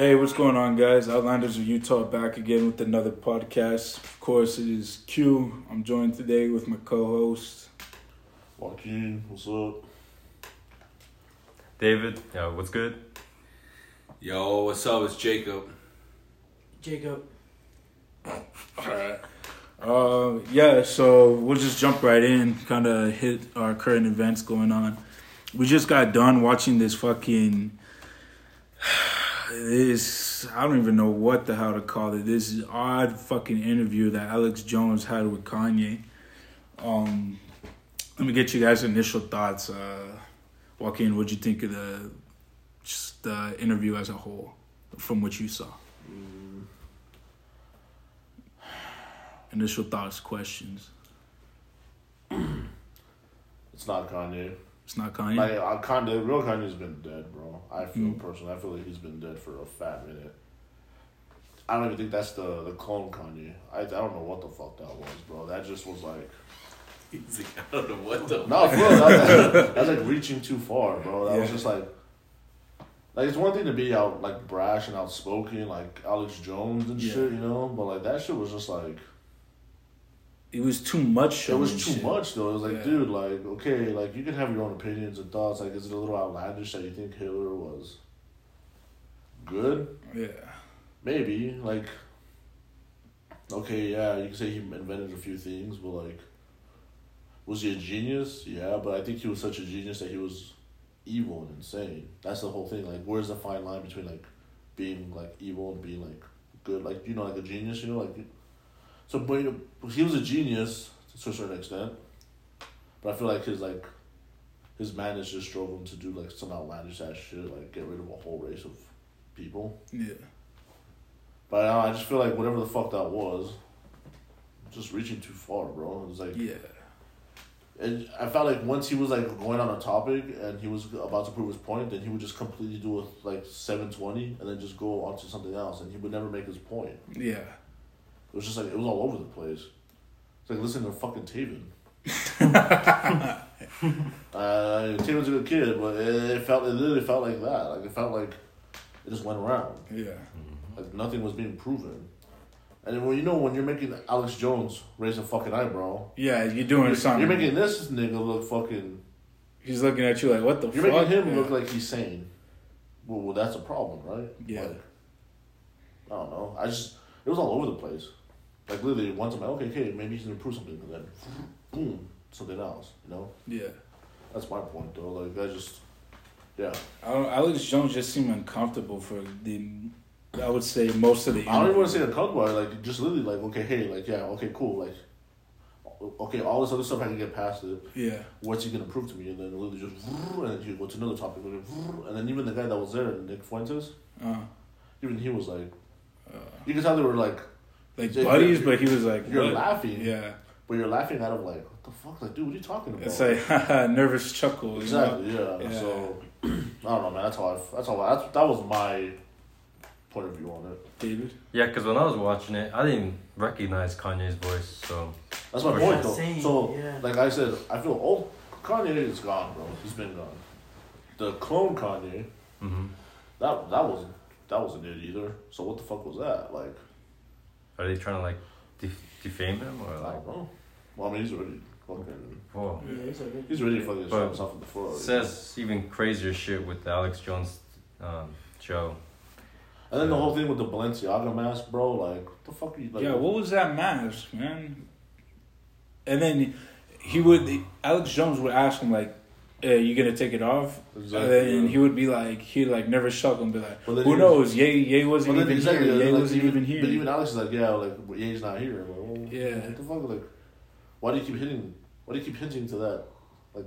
Hey, what's going on, guys? Outlanders of Utah back again with another podcast. Of course, it is Q. I'm joined today with my co-host. Joaquin, what's up? David, yeah, what's good? Yo, what's up? It's Jacob. Jacob. Alright. Uh, yeah, so we'll just jump right in, kind of hit our current events going on. We just got done watching this fucking. This I don't even know what the hell to call it. This odd fucking interview that Alex Jones had with Kanye. Um, let me get you guys' initial thoughts. Uh, Joaquin, what'd you think of the just the interview as a whole, from what you saw? Initial thoughts, questions. It's not Kanye. It's not Kanye. Like uh, Kanye, real Kanye's been dead, bro. I feel Mm. personally, I feel like he's been dead for a fat minute. I don't even think that's the the clone Kanye. I I don't know what the fuck that was, bro. That just was like He's like, I don't know what the. no, bro. That, that, that's like reaching too far, bro. That was just like. Like it's one thing to be out like brash and outspoken like Alex Jones and Yeah. shit, you know, but like that shit was just like it was too much. It was too shit. much though. It was like, Yeah. dude, like, okay, like you can have your own opinions and thoughts. Like, is it a little outlandish that you think Hitler was good? Yeah. Maybe. Like, okay, yeah, you can say he invented a few things, but like, was he a genius? Yeah, but I think he was such a genius that he was evil and insane. That's the whole thing. Like, where's the fine line between like being like evil and being like good? Like, you know, like a genius. You know, like. So, but he was a genius to a certain extent, but I feel like his like his madness just drove him to do like some outlandish ass shit, like get rid of a whole race of people. Yeah. But I, I just feel like whatever the fuck that was, just reaching too far, bro. It was like, Yeah. and I felt like once he was like going on a topic and he was about to prove his point, then he would just completely do a like seven twenty and then just go on to something else, and he would never make his point. Yeah. It was just like it was all over the place. It's like listening to fucking Taven. uh, Taven's a good kid, but it, it felt it literally felt like that. Like it felt like it just went around. Yeah. Like nothing was being proven. And when you know when you're making Alex Jones raise a fucking eyebrow, Yeah, you're doing you're, something. you're making this nigga look fucking. He's looking at you like, what the You're fuck? making him yeah. look like he's sane. Well, well, that's a problem, right? Yeah. Like, I don't know. I just it was all over the place. Like literally, once I'm like, okay, okay, maybe he's gonna improve something, and then boom, something else. You know, Yeah. that's my point though. Like I just, yeah. I don't, Alex Jones just seemed uncomfortable for the, I would say, most of the I don't even want to say bar. Like just literally, like okay, hey, like yeah, okay, cool, like. Okay, all this other stuff I can get past it. Yeah. what's he gonna prove to me? And then literally just, and then you go to another topic, and then, even the guy that was there, Nick Fuentes, Uh, even he was like, uh, you can tell they were like, like You're- buddies, but he was like, you're what? laughing, Yeah. but you're laughing out of like, what the fuck, like, dude, what are you talking about? It's like nervous chuckle. you know? exactly, yeah. Yeah. So I don't know, man. That's how I, that's how I, that's, that was my point of view on it. David. Yeah, because when I was watching it, I didn't recognize Kanye's voice, so That's my point, though. Same, so, yeah. like I said, I feel oh, Kanye is gone, bro. He's been gone. The clone Kanye, hmm that that wasn't that wasn't it either. So what the fuck was that? Like. Are they trying to like def- defame him or like? don't. Well, I mean, he's already fucking. Whoa. Yeah, he's like, He's already fucking shot himself in the foot. It already. says even crazier shit with the Alex Jones um, show. And then the whole thing with the Balenciaga mask, bro. Like, what the fuck are you like? yeah, what was that mask, man? And then he would, Alex Jones would ask him, like, hey, you gonna take it off? Exactly, and then he would be like, he'd like never shuck him, be like, then who knows? Ye, Ye wasn't then even exactly, here. Ye like, wasn't even here. But even Alex is like, yeah, like Ye's not here. Like, well, Yeah. What the fuck? Like, why do you keep hitting? Why do you keep hinting to that? Like,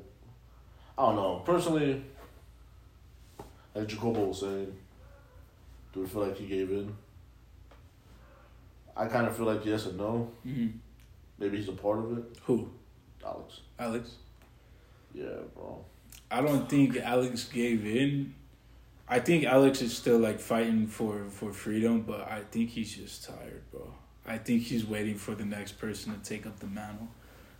I don't know. Personally, like Jacobo was saying, do we feel like he gave in? I kind of feel like yes and no. Mhm. Maybe he's a part of it. Who? Alex. Alex? Yeah, bro. I don't think Alex gave in. I think Alex is still like fighting for for freedom, but I think he's just tired, bro. I think he's waiting for the next person to take up the mantle.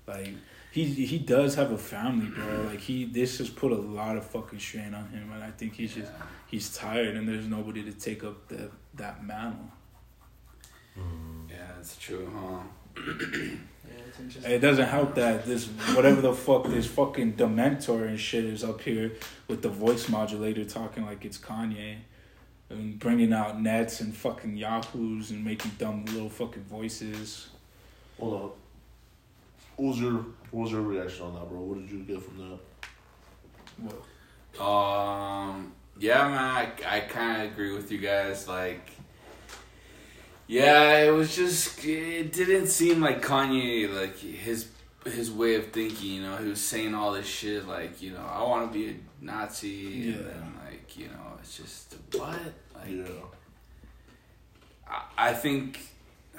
Like he he does have a family, bro. Like he this has put a lot of fucking strain on him, and I think he's just he's tired, and there's nobody to take up the that mantle. Mm. Yeah, that's true, huh? Yeah. It doesn't help that this whatever the fuck this fucking Dementor and shit is up here with the voice modulator talking like it's Kanye. And bringing out nets and fucking yahoos and making dumb little fucking voices. Hold on. What was your what was your reaction on that, bro? What did you get from that? Um, yeah, man, I, I kind of agree with you guys. Like, yeah, it was just it didn't seem like Kanye like his his way of thinking. You know, he was saying all this shit like, you know, I want to be a Nazi, Yeah. and then like, you know, it's just what like. yeah. I, I think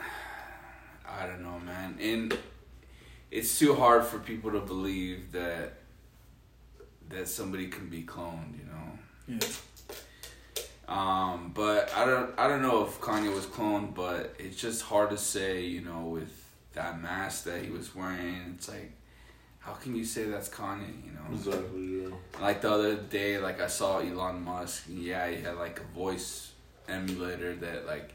I don't know, man, and it's too hard for people to believe that that somebody can be cloned. You know. Yeah. Um, but I don't I don't know if Kanye was cloned, but it's just hard to say, you know, with that mask that he was wearing. It's like, how can you say that's Kanye? You know, Exactly, yeah. like the other day, like I saw Elon Musk. and Yeah, he had like a voice emulator that like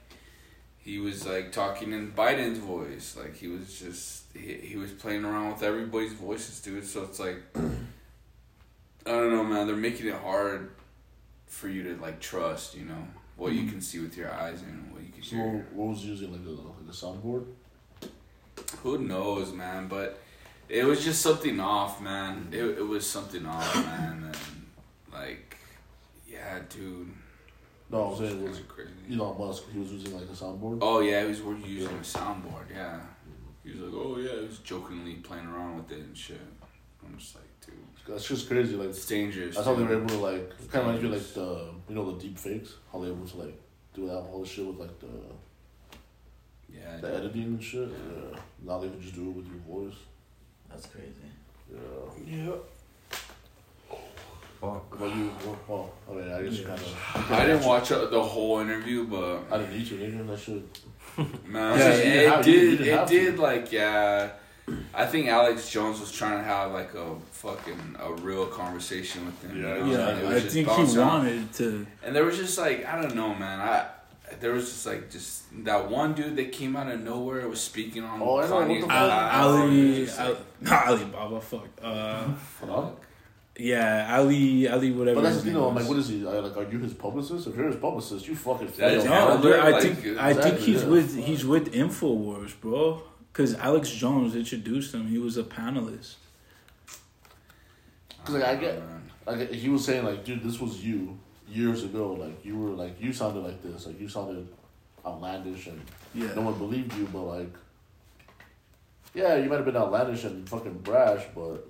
he was like talking in Biden's voice. Like he was just he, he was playing around with everybody's voices, dude. So it's like I don't know, man. They're making it hard for you to like trust. You know what you mm-hmm. can see with your eyes and what you can So hear. what was using like a like a soundboard? Who knows, man? But it was just something off, man. It it was something off, man. And like, yeah, dude. No, I'm saying was Kinda crazy. Elon Musk. He was using like a soundboard. Oh yeah, he was using a soundboard. Yeah, he was like, oh yeah, he was jokingly playing around with it and shit. I'm just like, That's just crazy. Like it's dangerous. that's how they were able to like kind of reminds me like the you know the deep fakes. How they were able to like do that whole shit with like the Yeah, the editing and shit. Yeah. Now they can just do it with your voice. That's crazy. Yeah. Yeah. Fuck. But you, well, I mean, I guess you Yeah. kind of. I didn't watch uh, the whole interview, but I didn't need to. Nigga, that shit. Man, Yeah, it, you didn't it did. It did. Like, yeah. I think Alex Jones was trying to have like a fucking a real conversation with him. Yeah, you know? Yeah, And it was I think he bouncing off. wanted to. And there was just like I don't know, man. I there was just like just that one dude that came out of nowhere was speaking on Oh, I know, Kanye's the fuck? Al- behalf, Ali, and it was just Al, like, not Alibaba, fuck. Uh, Huh? yeah, Ali, Ali, whatever. But that's his the thing, though. I'm was. like, what is he? Like, are you his publicist? If you're his publicist, you fucking That is fail. No, but I Like, think I think exactly, he's yeah. with he's with Infowars, bro. Because Alex Jones introduced him. He was a panelist. 'Cause, like, I get- ah, Like he was saying, like, dude, this was you years ago. Like you were like you sounded like this. Like you sounded outlandish, and Yeah. no one believed you. But like, yeah, you might have been outlandish and fucking brash, but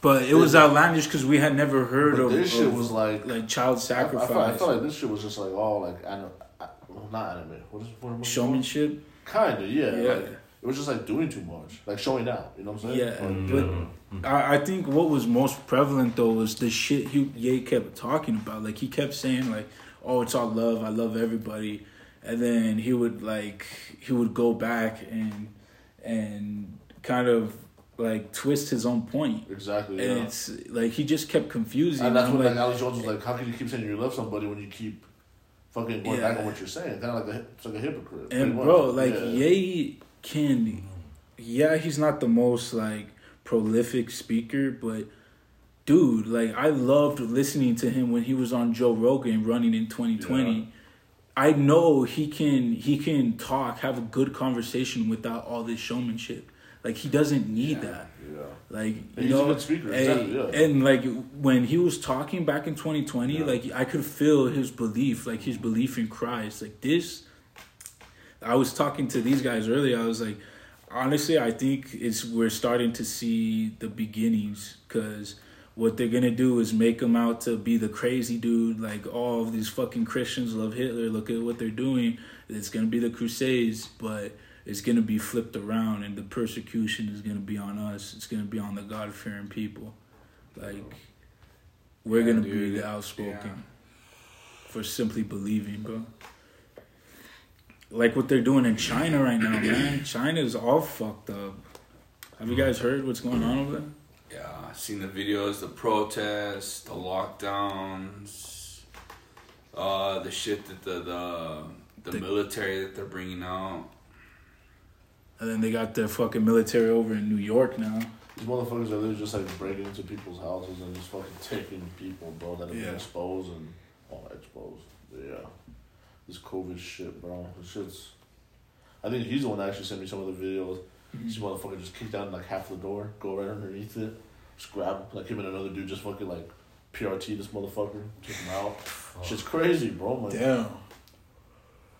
But it was outlandish because we had never heard but of, this shit of, was like. like child I, I, sacrifice, felt, I felt like this shit was just like all like anime, well, not anime. What is what, what showmanship. Kind of, yeah. Yeah. Like, it was just like doing too much, like showing out. You know what I'm saying? Yeah, Like, but I, I think what was most prevalent though was the shit he Ye kept talking about. Like he kept saying like, "Oh, it's all love. I love everybody," and then he would like he would go back and and kind of like twist his own point. exactly. And Yeah. it's like he just kept confusing. And that's when like like, Alex Jones was like, "How can you keep saying you love somebody when you keep fucking going back on what you're saying?" Kind of like a, it's like a hypocrite. And bro, like Yeah. Ye can, yeah, he's not the most like prolific speaker, but dude, like I loved listening to him when he was on Joe Rogan running in 2020. Yeah. I know he can he can talk, have a good conversation without all this showmanship. Like he doesn't need Yeah. that. yeah. Like you He's a know, good speaker, hey, yeah. and like when he was talking back in 2020, Yeah. like I could feel his belief, like his belief in Christ. Like this, I was talking to these guys earlier. I was like, honestly, I think it's we're starting to see the beginnings because what they're gonna do is make him out to be the crazy dude. Like all of these fucking Christians love Hitler. Look at what they're doing. It's gonna be the Crusades, but it's gonna be flipped around, and the persecution is gonna be on us. It's gonna be on the God fearing people. Like we're Yeah, gonna be the outspoken Yeah. for simply believing, bro. Like what they're doing in China right now, man. China's all fucked up. Have you guys heard what's going on over there? Yeah, I've seen the videos, the protests, the lockdowns, uh, the shit that the the the, The- military that they're bringing out. And then they got the fucking military over in New York now. These motherfuckers are literally just like breaking into people's houses and just fucking taking people, bro, that have Yeah. been exposed and all exposed. Yeah. This COVID shit, bro. This shit's. I think he's the one that actually sent me some of the videos. This motherfucker just kicked down like half the door, go right underneath it, just grab like him and another dude just fucking like PRT this motherfucker, took him out. Shit's crazy, bro. Like, Damn.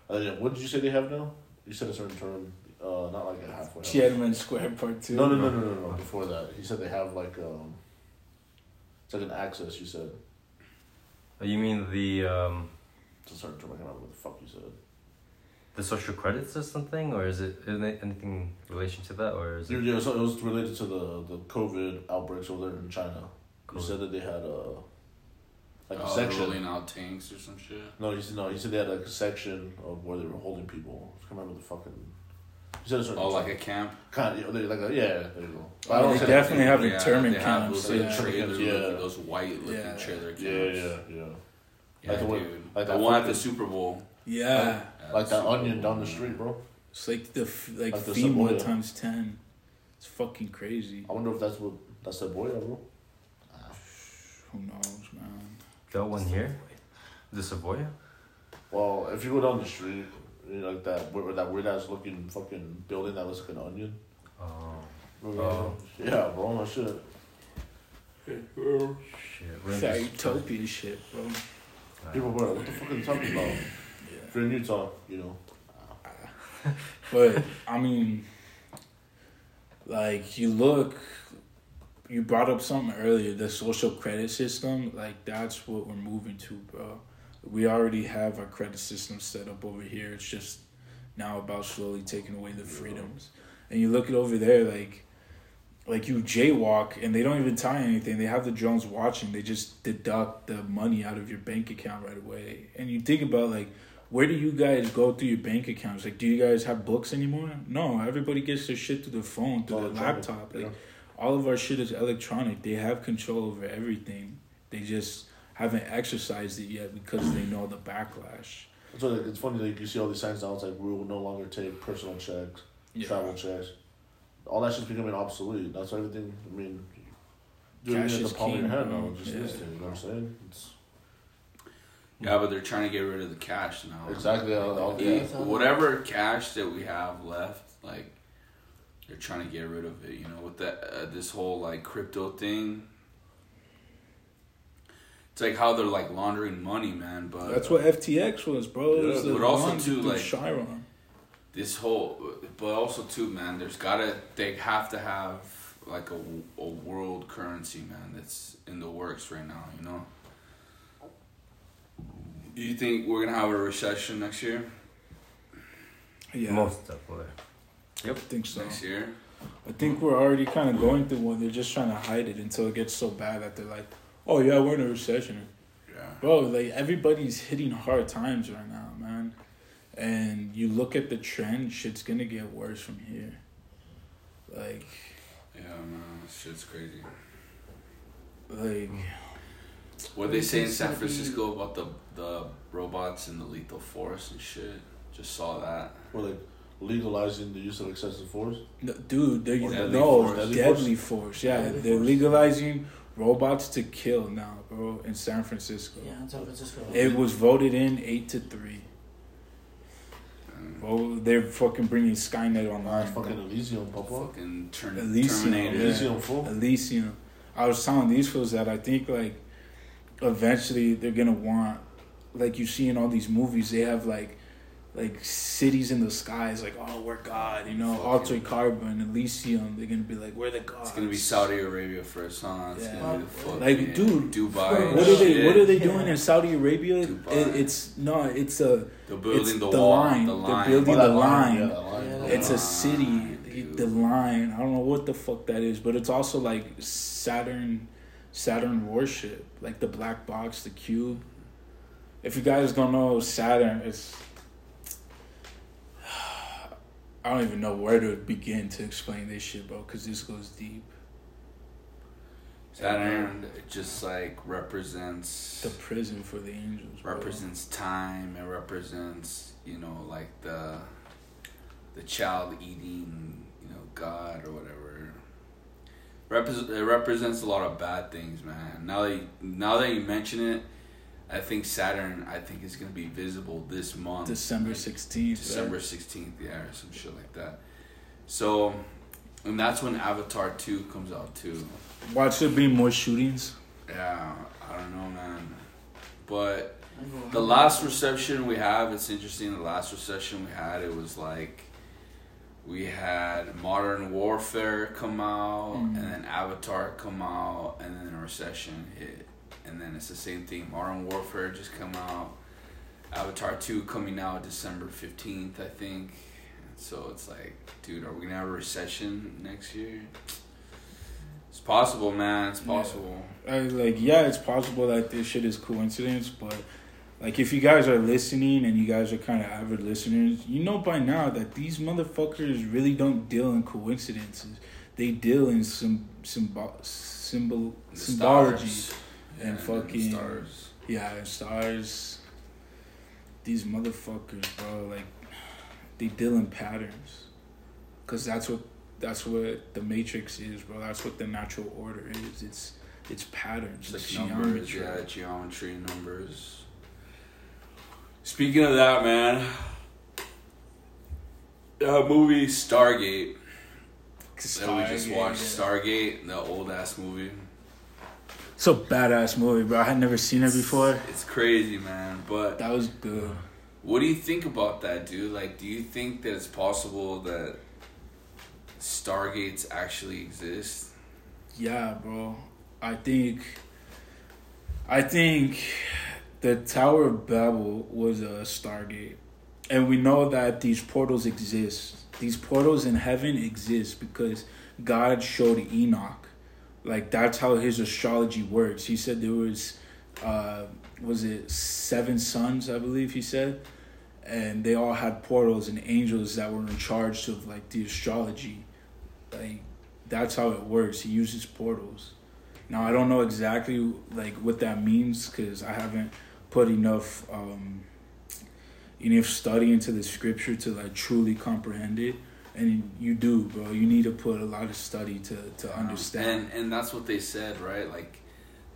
uh, yeah, what did you say they have now? You said a certain term, uh, not like a halfway. house. Tiananmen Square Part Two. No, no, no, no, no, no. Before that, he said they have like um, it's like an access. You said Oh, You mean the um, it's start certain term. I can't remember what the fuck you said. the social credit system thing, or is it is it anything in relation to that, or is it? yeah, so it was related to the the COVID outbreaks over there in China. You said that they had a like a Oh, they're section. rolling out tanks or some shit. No, he said no. He said they had like a section of where they were holding people. I can't remember the fucking. He said a Oh, like a camp. kind of like a, yeah. There you go. But I don't they definitely have Yeah, internment they have camps. Those, like, yeah. trailer Yeah. looking- those white looking Yeah. trailer camps. Yeah, yeah, yeah. Yeah, Like the one- dude. like the that one at the Super Bowl. Yeah. Yeah, Like the that Super onion Bowl, down the street, bro. It's like the f- like, Like the FEMA times ten. It's fucking crazy. I wonder if that's what that's that boy, bro. Who knows, man? Got one here. The Savoya. Well, if you go down the street, you know, like that weird, that weird ass looking fucking building that looks like an onion. Oh Oh. Yeah, bro, that shit. shit. We're It's in that this- utopia shit, bro. People were like, what the fuck are you talking about? Yeah. If you're in Utah, you know. But I mean, like you look, you brought up something earlier. The social credit system, like that's what we're moving to, bro. We already have our credit system set up over here. It's just now about slowly taking away the freedoms. And you look at over there, like, like you jaywalk, and they don't even tie anything. They have the drones watching. They just deduct the money out of your bank account right away. And you think about like where do you guys go through your bank accounts? Like, do you guys have books anymore? No, everybody gets their shit through their phone, through their Electronic, laptop. Like, yeah. all of our shit is electronic. They have control over everything. They just haven't exercised it yet because they know the backlash. So like, it's funny, like you see all these signs now. It's like we will no longer take personal checks, travel checks. All that shit's becoming obsolete. That's everything. I mean, doing Cash it at is the palm of your hand now. Just Yeah. instant. You know what I'm saying? It's, Yeah, but they're trying to get rid of the cash now. Exactly, I'll- I'll- yeah. Whatever cash that we have left, like they're trying to get rid of it. You know, with that uh, this whole like crypto thing. It's like how they're like laundering money, man. But That's what FTX was, bro. It was the but also laundry too, like- Chiron. This whole, but also too, man. There's gotta they have to have like a, a world currency, man. That's in the works right now. You know. Do you think we're gonna have a recession next year? Yeah, Most definitely. I think so. Next year. I think we're already kind of going through one. They're just trying to hide it until it gets so bad that they're like, "Oh yeah, we're in a recession." Yeah. Bro, like everybody's hitting hard times right now, man. And you look at the trend, shit's gonna get worse from here. Like, Yeah, man, this shit's crazy. like What they say in San gonna be- Francisco about the the robots and the lethal force and shit? Just saw that. or like legalizing the use of excessive force. no, dude, they're Or deadly no force. Deadly deadly force. Yeah, Deadly they're force. legalizing robots to kill now, bro, in San Francisco. Yeah, in San Francisco. It was voted in eight to three. Um, Bro, they're fucking bringing Skynet online. it's fucking Elysium, papa. fucking turn, Elysium, Terminator. yeah. Elysium full. Elysium. I was telling these fools that I think like eventually they're gonna want like you see in all these movies they have like like cities in the skies like oh we're God you know Fucking- altered carbon Elysium they're gonna be like we're the gods It's gonna be Saudi Arabia first, huh? It's Yeah. gonna be the fucking Like, dude, Dubai. what are they what are they Yeah. doing in Saudi Arabia Dubai. it, it's no it's a They're building it's the, the wall. line. The They're line. building Oh, the that line, line. Yeah, that line. Yeah, it's a city dude. the line I don't know what the fuck that is but it's also like Saturn Saturn worship, like the black box the cube if you guys don't know Saturn it's I don't even know where to begin to explain this shit, bro, because this goes deep. Saturn just like represents The prison for the angels. Bro. represents time. It represents you know like the the child eating you know God or whatever. Repres- it represents a lot of bad things, man. Now that you, now that you mention it, I think Saturn I think is gonna be visible this month. December sixteenth. December sixteenth, yeah, or some shit like that. So, and that's when Avatar two comes out too. Watch there be more shootings. Yeah, I don't know, man. But the last reception we have, it's interesting. The last reception we had, it was like we had Modern Warfare come out, Mhm. and then Avatar come out, and then a recession hit, and then it's the same thing. Modern Warfare just come out. Avatar two coming out December fifteenth, I think. So it's like, dude, are we gonna have a recession next year? It's possible, man. It's Yeah. possible. I like yeah, it's possible that this shit is coincidence, but like if you guys are listening and you guys are kind of avid listeners, you know by now that these motherfuckers really don't deal in coincidences. They deal in some symbol symbol symbology. stars. And fucking- stars. Yeah, and stars. These motherfuckers, bro, like they deal in patterns, cause that's what that's what the matrix is, bro. That's what the natural order is. It's it's patterns. It's It's like numbers, geometry. yeah, geometry, numbers. Speaking of that, man, uh, movie Stargate that we just watched. Stargate, the old ass movie. It's a badass movie, bro. I had never seen it before. It's crazy, man. But That was good. what do you think about that, dude? Like, do you think that it's possible that Stargates actually exist? Yeah, bro. I think I think the Tower of Babel was a Stargate. And we know that these portals exist. These portals in heaven exist because God showed Enoch. Like that's how his astrology works. He said there was uh was it seven sons, I believe he said. And they all had portals and angels that were in charge of like the astrology. Like that's how it works. He uses portals. Now I don't know exactly like what that means because I haven't put enough um, enough study into the scripture to like truly comprehend it. And you do, bro. You need to put a lot of study to to understand. And and that's what they said, right? Like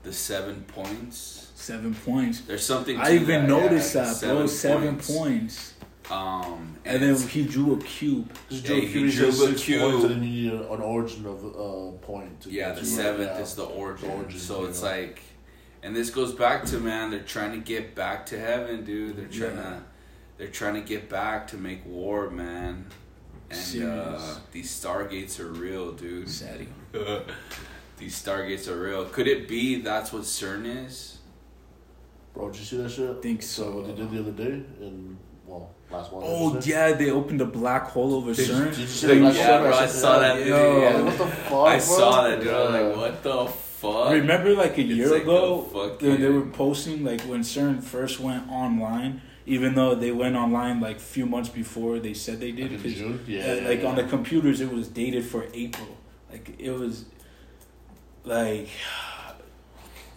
the seven points. Seven points. There's something. I even that, noticed yeah, that, bro. Seven points. Um, And then he drew a cube. Just Yeah, Joe he drew a cube. points, and then you need an origin of uh, point. To yeah, the to, seventh yeah. is the origin. The origin, so it's yeah. like, and this goes back to man. They're trying to get back to heaven, dude. They're trying Yeah. to, they're trying to get back to make war, man. And uh, these stargates are real, dude. Sadie. these stargates are real. Could it be that's what CERN is? Bro, did you see that shit? Think So so. what they did the other day in well last one. Oh yeah, they opened a black hole over Did you- CERN. did you see that Yeah, bro, I saw that video. Yo. yeah. What the fuck? I bro? saw that, dude. I was like, what the fuck? Remember, like a year like ago, a fucking- they, they were posting like when CERN first went online. Even though they went online like few months before they said they did, Like June? uh, Yeah, like yeah, on the computers it was dated for April. Like it was, like,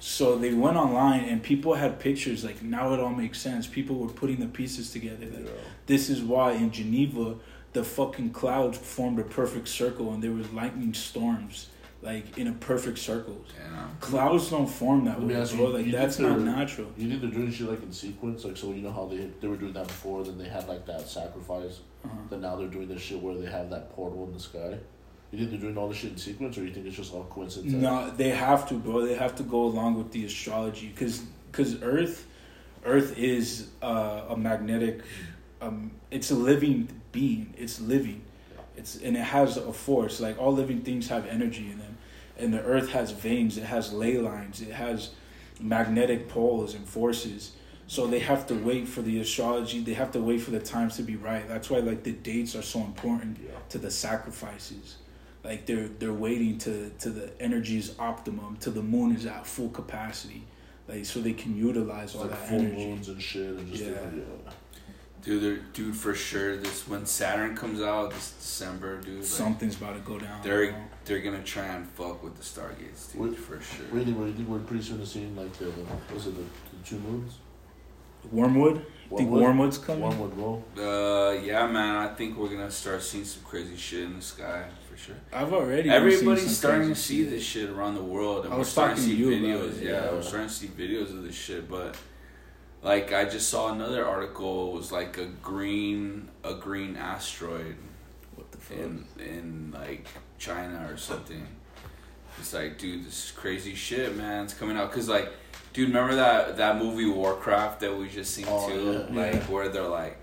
so they went online and people had pictures. Like now it all makes sense. People were putting the pieces together. Like Yeah. this is why in Geneva the fucking clouds formed a perfect circle and there was lightning storms like in a perfect circle. Yeah. Clouds don't form that way, bro. you, Like you that's think not natural. You think they're doing shit like in sequence, like so you know how they they were doing that before, then they had like that sacrifice. Uh-huh. Then now they're doing this shit where they have that portal in the sky. You think they're doing all this shit in sequence, or you think it's just all coincidence? No, they have to, bro. They have to go along with the astrology, cause, cause Earth, Earth is uh, a magnetic. Um, it's a living being. It's living. It's and it has a force. Like all living things have energy in them, and the Earth has veins. It has ley lines. It has magnetic poles and forces. So they have to wait for the astrology. They have to wait for the times to be right. That's why like the dates are so important Yeah. to the sacrifices. Like they're they're waiting to to the energy is optimum, till the moon is at full capacity, like so they can utilize all like that full energy. moons and shit, and just Yeah. Yeah. Dude, they're- dude, for sure. This when Saturn comes out this December, dude. Like, Something's about to go down. They're bro. they're gonna try and fuck with the Stargates, dude, What- for sure. What do you think? What do you think? We're pretty soon to see like the was it the, the two moons? Wormwood. Think Wormwood? Wormwood's coming. Wormwood roll. Uh, yeah, man. I think we're gonna start seeing some crazy shit in the sky for sure. I've already. been seeing Everybody's some starting to see shit. this shit around the world, and I we're was starting to see to you about videos. it, Yeah, yeah. we're starting to see videos of this shit. But like, I just saw another article. It was like a green, a green asteroid What the fuck? in in like China or something. It's like, dude, this is crazy shit, man. It's coming out because like, dude, remember that that movie Warcraft that we just seen Oh, too, yeah. like Yeah. where they're like.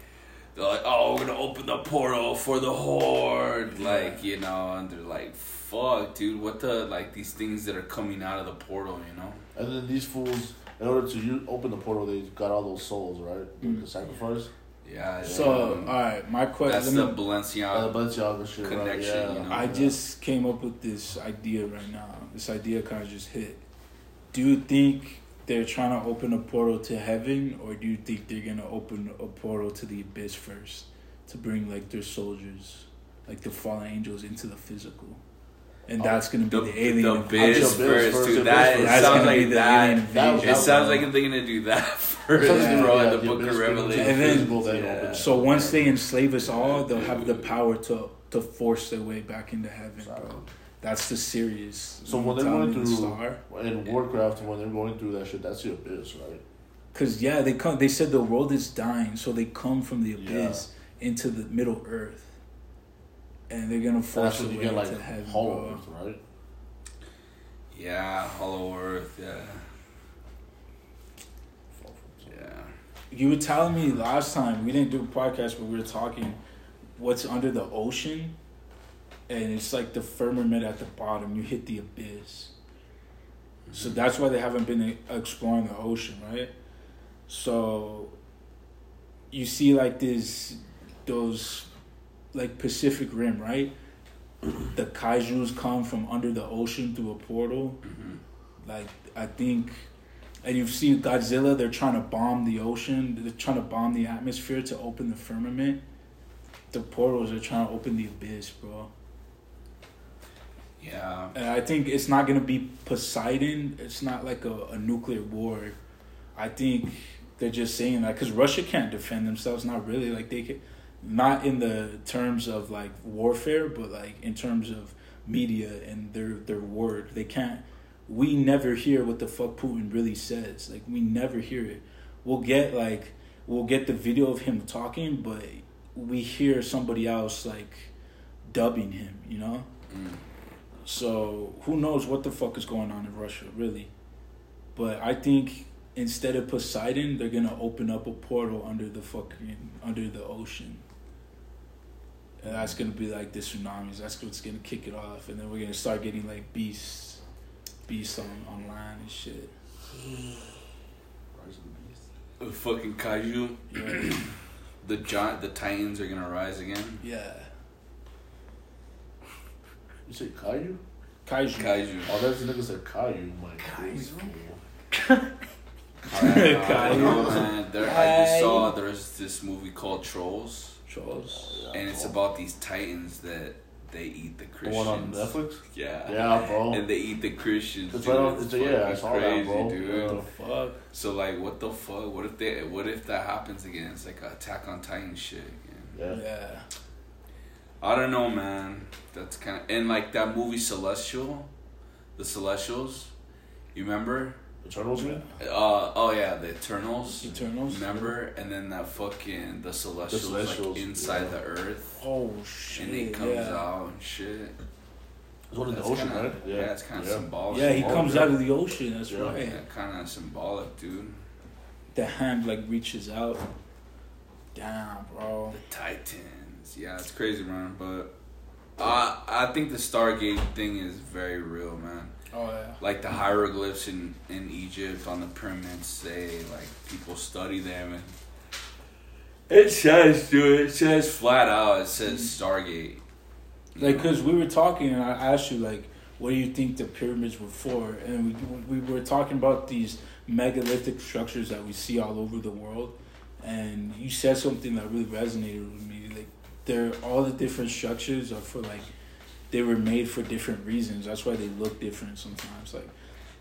They're like, oh, we're gonna open the portal for the horde, Yeah. like you know, and they're like, fuck, dude, what the like these things that are coming out of the portal, you know? And then these fools, in order to u- open the portal, they got all those souls, right? Mm. The sacrifice. Yeah. So, um, all right, my question. that's question. the let me- Uh, Balenciaga. Balenciaga shit, right? Connection, Yeah. you know? I just came up with this idea right now. This idea kind of just hit. Do you think they're trying to open a portal to heaven, or do you think they're gonna open a portal to the abyss first to bring like their soldiers, like the fallen angels, into the physical? And that's gonna be the, the, alien. the invasion. biz Abyss first, first, dude. That first. it That's sounds gonna be like the that. alien That- invasion. It sounds like they're gonna do that first, Yeah. bro. Yeah, uh, in the the Book of Revelation. And then- Yeah. So once they enslave us all, they'll have the power to to force their way back into heaven, bro. That's the serious. So when they're going through star. in Warcraft, when they're going through that shit, that's the abyss, right? Cause yeah, they come. They said the world is dying, so they come from the abyss into the Middle Earth, and they're gonna force that's you get like heaven, Hollow. Earth, right? Yeah, Hollow Earth. Yeah, yeah. You were telling me last time we didn't do a podcast, but we were talking what's under the ocean, and it's like the firmament at the bottom. You hit the abyss, so mm-hmm. that's why they haven't been exploring the ocean, right? So you see like this, those like Pacific Rim, right? The kaiju's come from under the ocean through a portal. Mhm. Like I think, and you've seen Godzilla. They're trying to bomb the ocean. They're trying to bomb the atmosphere to open the firmament. The portals are trying to open the abyss, bro. Yeah. And I think it's not gonna be Poseidon. It's not like a, a nuclear war. I think they're just saying that because Russia can't defend themselves. Not really. Like they can, not in the terms of like warfare, but like in terms of media and their their word. They can't. We never hear what the fuck Putin really says. Like we never hear it. We'll get like we'll get the video of him talking, but we hear somebody else like dubbing him. You know. Mm. So who knows what the fuck is going on in Russia, really? But I think instead of Poseidon, they're gonna open up a portal under the fucking under the ocean. And that's gonna be like the tsunamis. That's what's gonna kick it off, and then we're gonna start getting like beasts, beasts on online and shit. Rise of the Beast. The fucking kaiju, Yeah, the giant, the titans are gonna rise again. yeah. You say Caillou? Kaiju. Kaiju. Oh, that's the nigga said Caillou. My Kaiju. I Kaiju. Oh, man. There, I just saw there's this movie called Trolls, Trolls. and it's about these titans that they eat the The Christians. one on Netflix? Yeah. Yeah, bro. And they eat the Christians. It's dude. right. It's, yeah, I fucking saw that, bro. dude. What the fuck? So like, what the fuck? What if they? What if that happens again? It's like a Attack on Titan shit again. Yeah. Yeah. I don't know, man. That's kind of and like that movie Celestial, the Celestials. You remember? Eternals, man? Uh oh yeah, the Eternals. Eternals. Remember? And then that fucking the Celestials, Celestials, like inside yeah. the Earth, Oh shit. and he comes yeah. out and shit. It's one in the ocean, kinda, right? Yeah, it's kind of yeah. symbolic. Yeah, he Oh, comes yeah. out of the ocean. That's Yeah. right. Yeah, kind of symbolic, dude. The hand like reaches out. Damn, bro. The Titans. Yeah, it's crazy, man. But I I think the Stargate thing is very real, man. Oh yeah. Like the hieroglyphs in in Egypt on the pyramids say like people study them and it says, dude. It says flat out. It says Stargate. Like, cause we were talking, and I asked you like, what do you think the pyramids were for? And we we were talking about these megalithic structures that we see all over the world, and you said something that really resonated with me. They're all the different structures are for like they were made for different reasons. That's why they look different sometimes. Like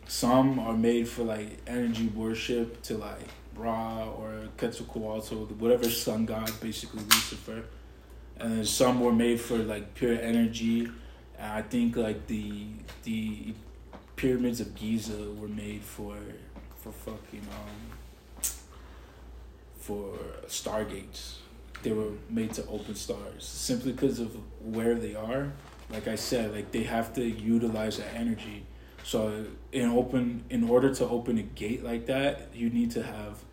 some are made for like energy worship to like Ra or Quetzalcoatl, whatever sun god, basically Lucifer. And then some were made for like pure energy. And I think like the the pyramids of Giza were made for for fucking um for stargates. They were made to open stars simply because of where they are. Like I said, like they have to utilize that energy. So in open in order to open a gate like that, you need to have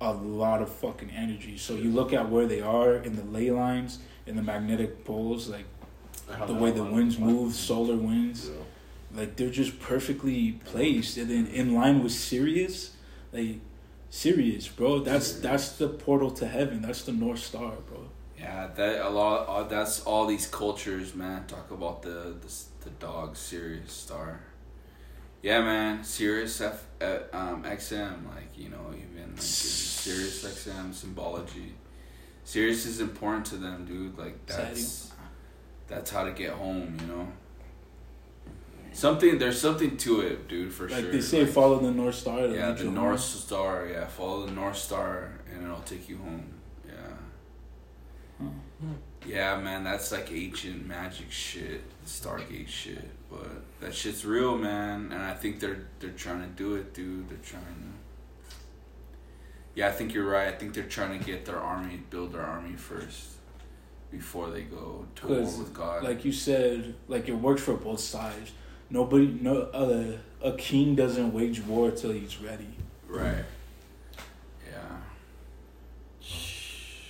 a lot of fucking energy. So you look at where they are in the ley lines, in the magnetic poles, like the way the winds move, solar winds, Yeah. like they're just perfectly placed and then in line with Sirius, like Sirius, bro. That's that's the portal to heaven. That's the North Star, bro. Yeah, that a lot. Uh, that's all these cultures, man. Talk about the the, the dog Sirius star. Yeah, man. Sirius F, uh, um, XM, like you know, even like Sirius XM symbology. Sirius is important to them, dude. Like that's that's how to get home, you know. Something there's something to it, dude, for Like sure. they say, Like, follow the North Star. yeah, the North home. Star. Yeah, follow the North Star, and it'll take you home. Yeah. Huh. Yeah, man, that's like ancient magic shit, Stargate shit. But that shit's real, man, and I think they're they're trying to do it, dude. They're trying to. Yeah, I think you're right. I think they're trying to get their army, build their army first, before they go to war with God. Like you said, like it works for both sides. Nobody, no, uh, a king doesn't wage war till he's ready. Right. Yeah.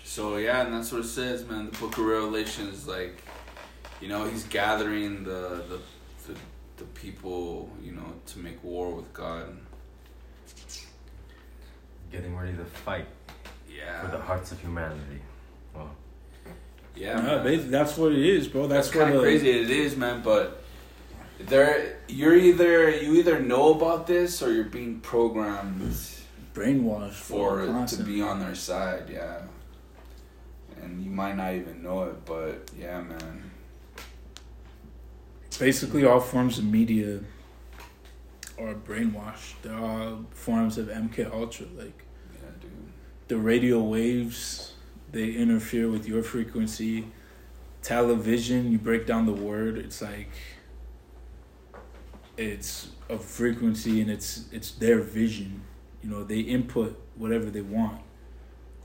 So yeah, and that's what it says, man. The Book of Revelation is like, you know, he's gathering the the the, the people, you know, to make war with God. Getting ready to fight Yeah. for the hearts of humanity. Well, Yeah. Yeah, man. that's what it is, bro. That's, That's, what kind of crazy. It is, man. But there, you're either you either know about this or you're being programmed brainwashed for it to be on their side, yeah. And you might not even know it, but yeah, man. Basically, all forms of media are brainwashed. They're all forms of MK Ultra. Like Yeah, dude. the radio waves, they interfere with your frequency. Television, you break down the word. It's like it's a frequency, and it's it's their vision. You know, they input whatever they want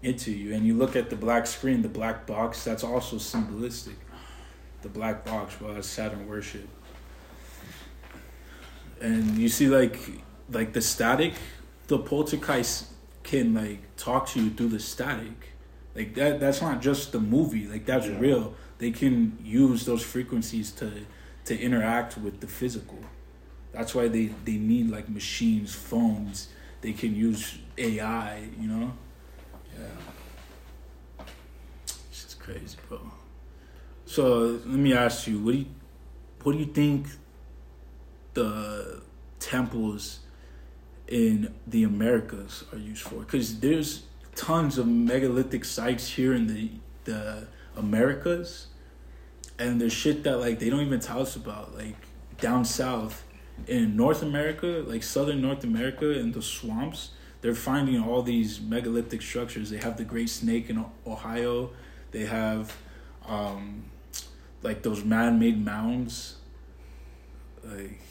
into you, and you look at the black screen, the black box. That's also symbolistic. The black box, bro, that's Saturn worship. And you see, like, like the static, the poltergeist can like talk to you through the static. Like that. That's not just the movie. Like that's Yeah. real. They can use those frequencies to to interact with the physical. That's why they they need like machines, phones. They can use AI. You know. Yeah. It's crazy, bro. So let me ask you, what do you, what do you think the temples in the Americas are used for? Because there's tons of megalithic sites here in the the Americas, and there's shit that like they don't even tell us about, like down south in North America, like southern North America, in the swamps. They're finding all these megalithic structures. They have the Great Snake in Ohio. They have um, like those man-made mounds. Like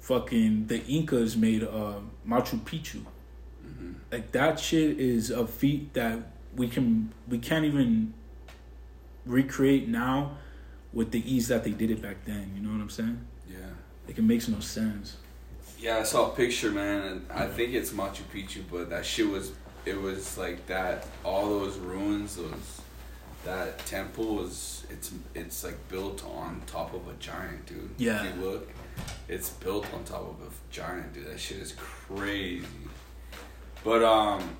fucking the Incas made uh, Machu Picchu. hmm Like that shit is a feat that we can we can't even recreate now with the ease that they did it back then. You know what I'm saying? Yeah. Like it makes no sense. Yeah, I saw a picture, man, and I think it's Machu Picchu, but that shit was it was like that all those ruins, those that temple was it's it's like built on top of a giant, dude. Yeah. If you look, it's built on top of a giant, dude. That shit is crazy. But um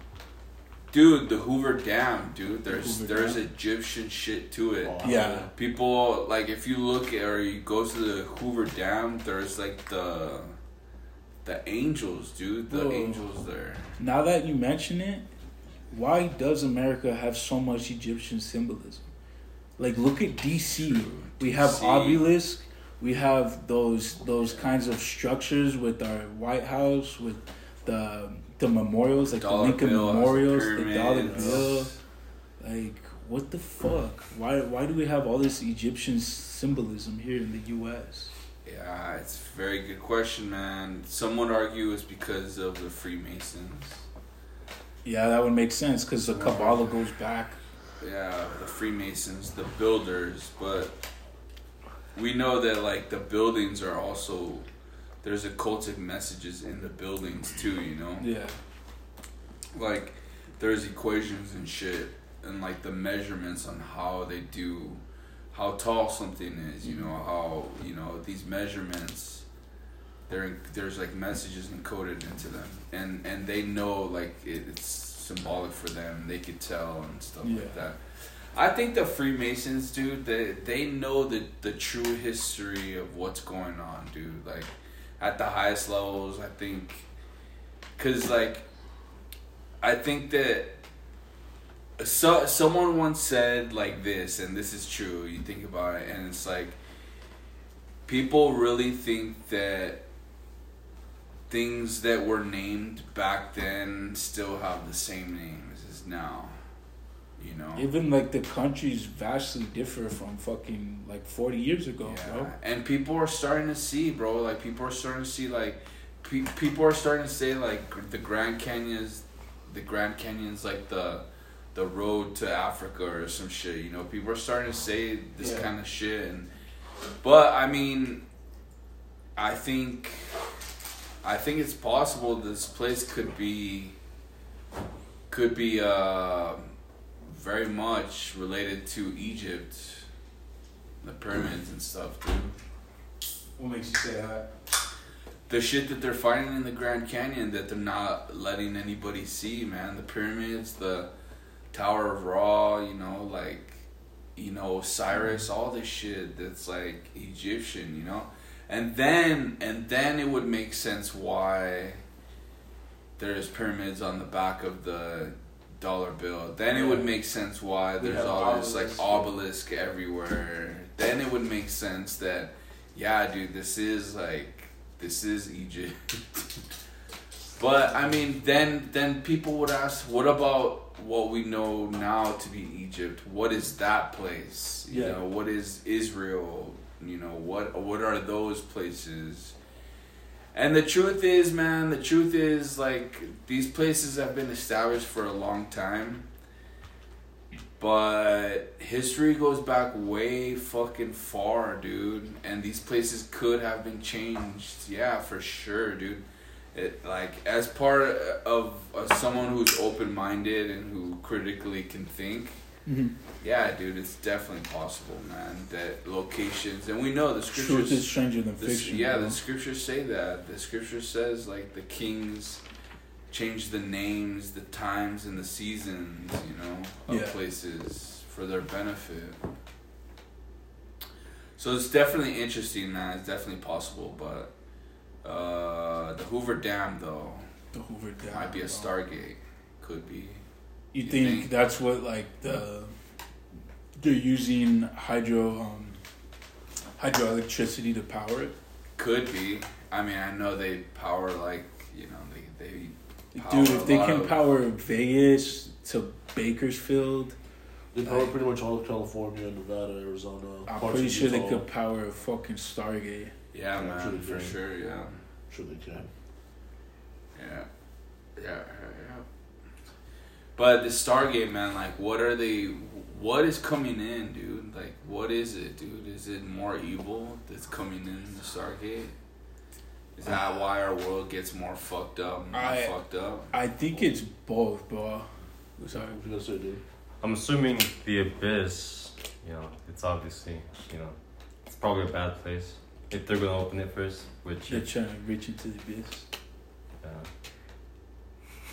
dude, the Hoover Dam, dude, there's Hoover there's Dam? Egyptian shit to it. Wow. Yeah. People like if you look at, or you go to the Hoover Dam, there's like the the angels, dude. The Whoa. angels there. Now that you mention it, why does America have so much Egyptian symbolism? Like, look at DC. We have DC. obelisk. We have those those kinds of structures with our White House, with the the memorials, like Dollar the Lincoln bill has the memorials, the dollar bill. Like, what the fuck? Why why do we have all this Egyptian symbolism here in the U.S.? Yeah, it's a very good question, man. Some would argue it's because of the Freemasons. Yeah, that would make sense because the Kabbalah goes back. Yeah, the Freemasons, the builders, but we know that like the buildings are also there's occultic messages in the buildings too, you know? Yeah, Like there's equations and shit and like the measurements on how they do how tall something is, you know, how, you know, these measurements there there's like messages encoded into them. And and they know like it, it's symbolic for them. They could tell and stuff Yeah. like that. I think the freemasons dude they they know the the true history of what's going on dude. Like at the highest levels i think because like i think that so someone once said like this and this is true you think about it and it's like people really think that things that were named back then still have the same names as now. You know? even like the countries vastly differ from fucking like forty years ago, yeah. bro. And people are starting to see, bro. Like people are starting to see, like pe- people are starting to say, like the Grand Canyon's, the Grand Canyon's like the, the road to Africa or some shit. You know, people are starting to say this Yeah. kind of shit, and but I mean, I think, I think it's possible this place could be, could be uh, very much related to Egypt the pyramids and stuff, dude. What makes you say that? The shit that they're finding in the Grand Canyon that they're not letting anybody see, man. The pyramids, the Tower of Ra, you know, like, you know, Cyrus, all this shit that's like Egyptian, you know? And then, and then it would make sense why there's pyramids on the back of the dollar bill. Then it would make sense why there's all this like obelisk. obelisk everywhere. Then it would make sense that yeah, dude, this is like this is Egypt. but I mean, then then people would ask, what about what we know now to be Egypt? What is that place? You Yeah. know, what is Israel? You know, what what are those places? And the truth is, man, the truth is like these places have been established for a long time. But history goes back way fucking far, dude. And these places could have been changed. Yeah, for sure, dude. It like as part of, someone who's open minded and who critically can think. Mm-hmm. Yeah, dude, it's definitely possible, man. That locations and we know the scriptures. Truth is stranger than The, fiction. yeah, bro. the scriptures say that. The scripture says like the kings change the names, the times, and the seasons, you know, of Yeah. places for their benefit. So it's definitely interesting, man. It's definitely possible, but uh, the Hoover Dam though the Hoover Dam. might be a bro. Stargate. Could be. You You think, think? that's what like the they're using hydro um hydroelectricity to power it? Could be. I mean, I know they power like you know they they. Dude, Power if they lot can of- power Vegas to Bakersfield, They power pretty much all of California, Nevada, Arizona. I'm parts pretty of sure they could power a fucking Stargate. Yeah, Yeah, man, sure for can. sure. Yeah. Sure they can. Yeah. Yeah, yeah, yeah. But the Stargate, man, like, what are they? What is coming in, dude? Like, what is it, dude? Is it more evil that's coming in the Stargate? Is that why our world gets more fucked up, more I- fucked up? I think it's both, bro. Sorry. What you gonna dude? I'm assuming the abyss, you know, it's obviously, you know, it's probably a bad place. If they're gonna open it first, which They're trying to reach into the abyss. uh,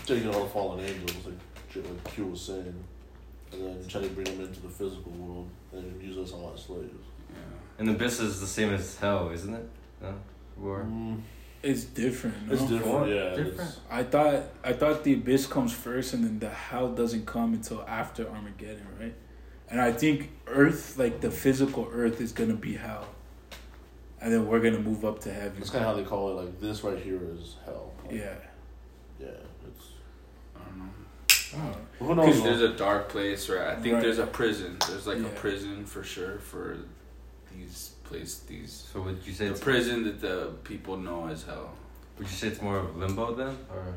Taking all the fallen angels, like shit like Q was saying, and then try to bring them into the physical world and use us all as slaves. Yeah. and the abyss is the same as hell, isn't it? No, or Mm, It's different. It's different. Yeah, Different? it's- I thought I thought the abyss comes first, and then the hell doesn't come until after Armageddon, right? And I think Earth, like the physical Earth, is gonna be hell, and then we're gonna move up to heaven. That's kind of how they call it. Like this right here is hell. Like, Yeah. Yeah. It's. I don't know. Who knows? Cause There's a dark place, right? I think Right. there's a prison. There's like Yeah. a prison for sure for these place these So would you say the it's prison that the people know as hell. Would you say it's more of limbo then, or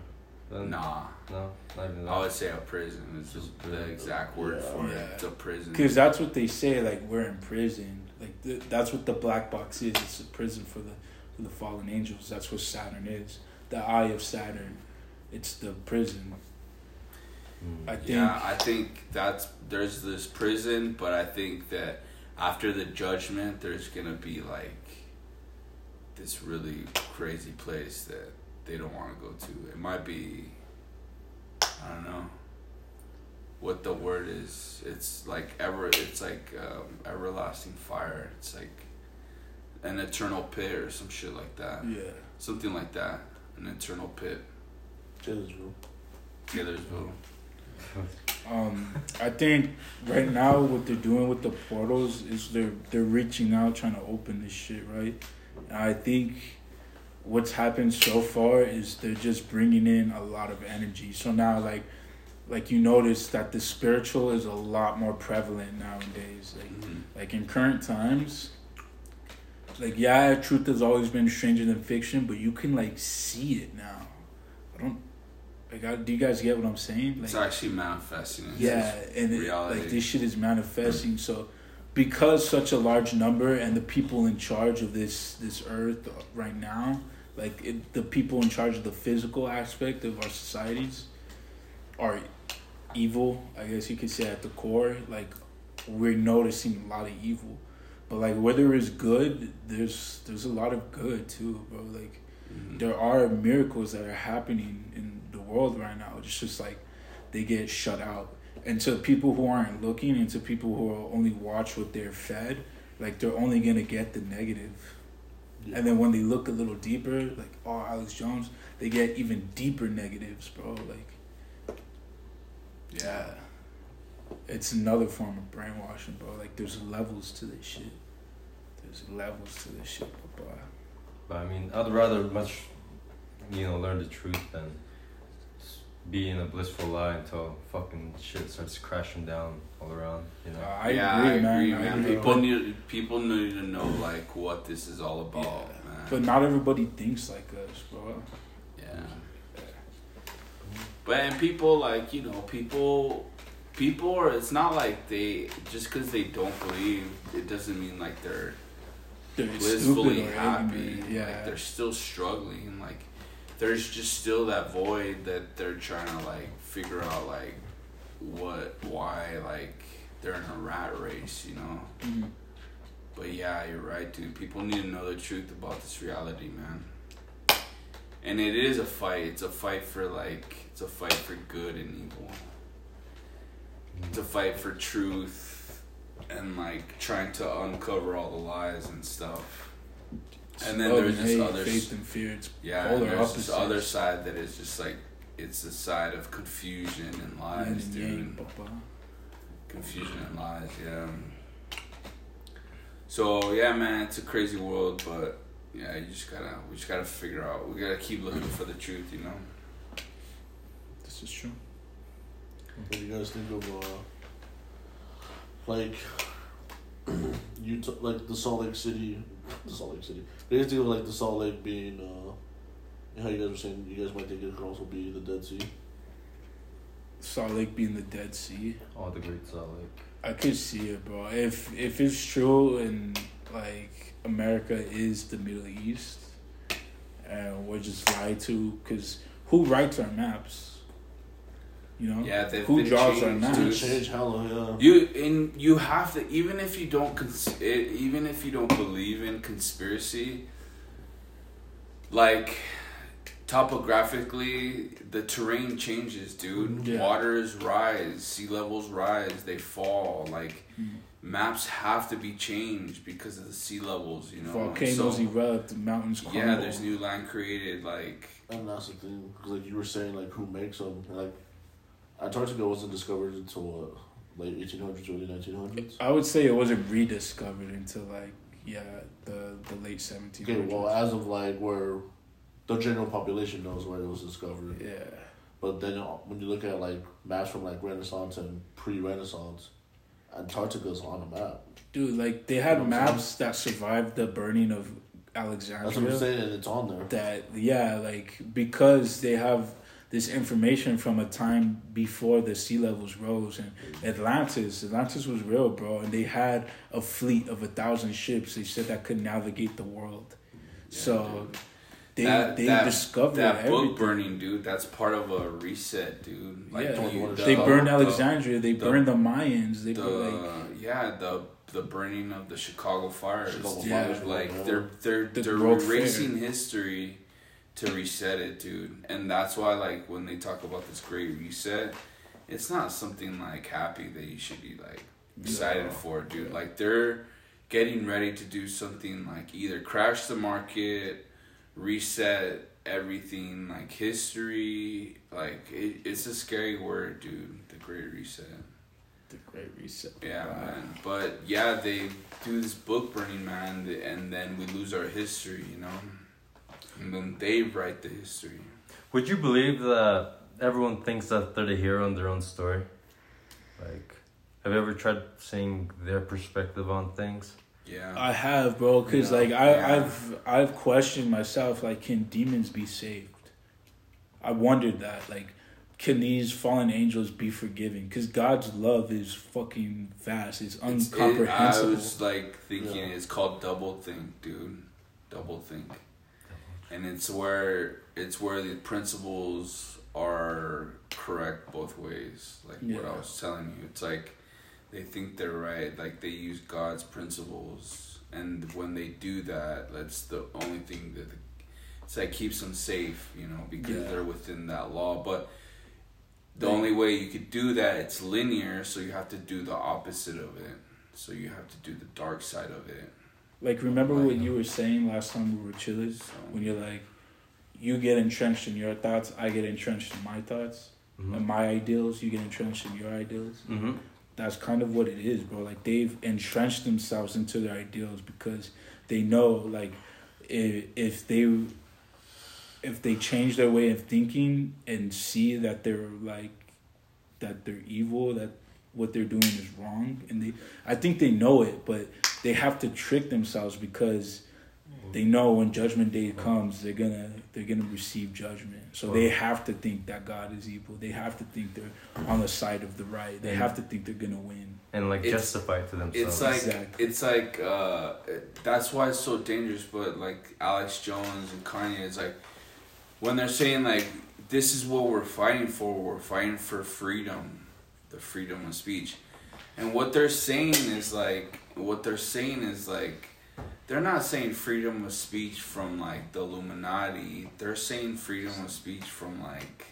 then? Nah, No, not even I would say a prison It's just the exact word Yeah. for Yeah. it. It's a prison. Because that's what they say. Like we're in prison. Like th- that's what the black box is. It's a prison for the for the fallen angels. That's what Saturn is. The eye of Saturn. It's the prison. I think. Yeah, I think that's there's this prison, but I think that after the judgment, there's gonna be like this really crazy place that they don't want to go to. It might be, I don't know, what the word is. It's like ever. It's like um, everlasting fire. It's like an eternal pit or some shit like that. Yeah. Something like that. An eternal pit. Taylorsville. Taylorsville. Um, I think right now what they're doing with the portals is they're they're reaching out trying to open this shit right. And I think what's happened so far is they're just bringing in a lot of energy. So now like like you notice that the spiritual is a lot more prevalent nowadays. Like Mhm. like in current times like yeah truth has always been stranger than fiction but you can like see it now i don't like I, do you guys get what i'm saying? Like It's actually manifesting. It's yeah and it, like this shit is manifesting. So because such a large number and the people in charge of this this earth right now like it, the people in charge of the physical aspect of our societies are evil i guess you could say at the core. Like we're noticing a lot of evil. But like where there is good there's there's a lot of good too bro. Like Mhm. there are miracles that are happening in world right now. It's just like they get shut out. And to people who aren't looking and to people who are only watch what they're fed, like they're only gonna get the negative. Yeah. And then when they look a little deeper, like oh Alex Jones, they get even deeper negatives, bro. Like yeah. It's another form of brainwashing, bro. Like there's levels to this shit. There's levels to this shit, bro. But I mean, I'd rather much, you know, learn the truth than be in a blissful lie until fucking shit starts crashing down all around. You know. I yeah, agree, I man. agree, I man. agree. People need people need to know like what this is all about, Yeah. man. But not everybody thinks like us, bro. yeah. But and people like you know people, people are. It's not like they just because they don't believe it doesn't mean like they're They're blissfully happy. Yeah. Like they're still struggling. Like there's just still that void that they're trying to like figure out like what why like they're in a rat race, you know. Mhm. But yeah, you're right, dude. People need to know the truth about this reality, man. And it is a fight. It's a fight for like it's a fight for good and evil. It's a fight for truth and like trying to uncover all the lies and stuff. And then there's and this hate, other faith and fear. It's yeah, polar and there's opposites. this other side that is just like it's the side of confusion and lies, and dude. yang, papa. Confusion and lies, yeah. So yeah, man, it's a crazy world, but yeah, you just gotta we just gotta figure out. We gotta keep looking for the truth, you know. This is true. What do you guys think of uh, like Utah, like the Salt Lake City, the Salt Lake City? They do you guys think of like the Salt Lake being, uh, how you guys were saying you guys might think it could also be the Dead Sea? Salt Lake being the Dead Sea. Oh, the Great Salt Lake. I could see it, bro. If if it's true and like America is the Middle East, and we're just lied to, because who writes our maps? You know, Yeah, they've who been draws our changed, maps? To dude. change hella, yeah. You and you have to even if you don't cons- it, even if you don't believe in conspiracy, like topographically the terrain changes, dude. Yeah. Waters rise, sea levels rise, they fall. Like Mm. maps have to be changed because of the sea levels, you know. Volcanoes so- erupt, mountains crumble. yeah, there's new land created. Like And that's the thing, because like you were saying, like who makes them? Like Antarctica wasn't discovered until what, late eighteen hundreds, early nineteen hundreds. I would say it wasn't rediscovered until like yeah the the late 1700s. Okay, well, as of like where the general population knows where it was discovered, yeah. but then uh, when you look at like maps from like Renaissance and pre-Renaissance, Antarctica's on the map. Dude, like they had You know maps that survived the burning of Alexandria. That's what I'm saying, and it's on there. That yeah, like because they have this information from a time before the sea levels rose and Atlantis, Atlantis was real, bro, and they had a fleet of a thousand ships. They said that could navigate the world. so they that, they that, discovered that everything. book burning, dude. That's part of a reset, dude. Like yeah, you- they the- burned the- Alexandria. They the- burned the Mayans. They the were like yeah the the burning of the Chicago fires. Chicago Yeah. fires, like they're they're The they're World Fair. erasing history to reset it, dude. And that's why like when they talk about this great reset, it's not something like happy that you should be like excited No. for, dude. Like they're getting ready to do something like either crash the market, reset everything, like history. Like it, it's a scary word, dude. The great reset. the Great Reset. Yeah, Wow. man. But yeah, they do this book burning, man, and then we lose our history, you know. And then they write the history. Would you believe that everyone thinks that they're the hero in their own story? Like, have you ever tried seeing their perspective on things? Yeah. I have, bro, because Yeah. like I, Yeah. I've I've questioned myself. Like, can demons be saved? I wondered that. Like, can these fallen angels be forgiven? Because God's love is fucking vast. It's It's- it- I was like thinking Yeah. it's called double think, dude. Double think. And it's where it's where the principles are correct both ways. Like what I was telling you. It's like they think they're right, like they use God's principles and when they do that, that's the only thing that it's like keeps them safe, you know, because Yeah. they're within that law. But the Right. only way you could do that, it's linear, so you have to do the opposite of it. So you have to do the dark side of it. Like, remember what you were saying last time we were chillers When you're like, you get entrenched in your thoughts, I get entrenched in my thoughts, Mm-hmm. and my ideals. You get entrenched in your ideals. mm-hmm. that's kind of what it is, bro. Like they've entrenched themselves into their ideals because they know, like, if if they if they change their way of thinking and see that they're like that they're evil, that what they're doing is wrong, and they, I think they know it, but they have to trick themselves because they know when judgment day comes, they're gonna they're gonna receive judgment. So they have to think that God is evil. They have to think they're on the side of the right. They have to think they're gonna win. And like It's- justify it to themselves. it's like Exactly. it's like uh, that's why it's so dangerous. But like Alex Jones and Kanye, it's like when they're saying like this is what we're fighting for. We're fighting for freedom, the freedom of speech, and what they're saying is like what they're saying is like they're not saying freedom of speech from like the Illuminati. They're saying freedom of speech from like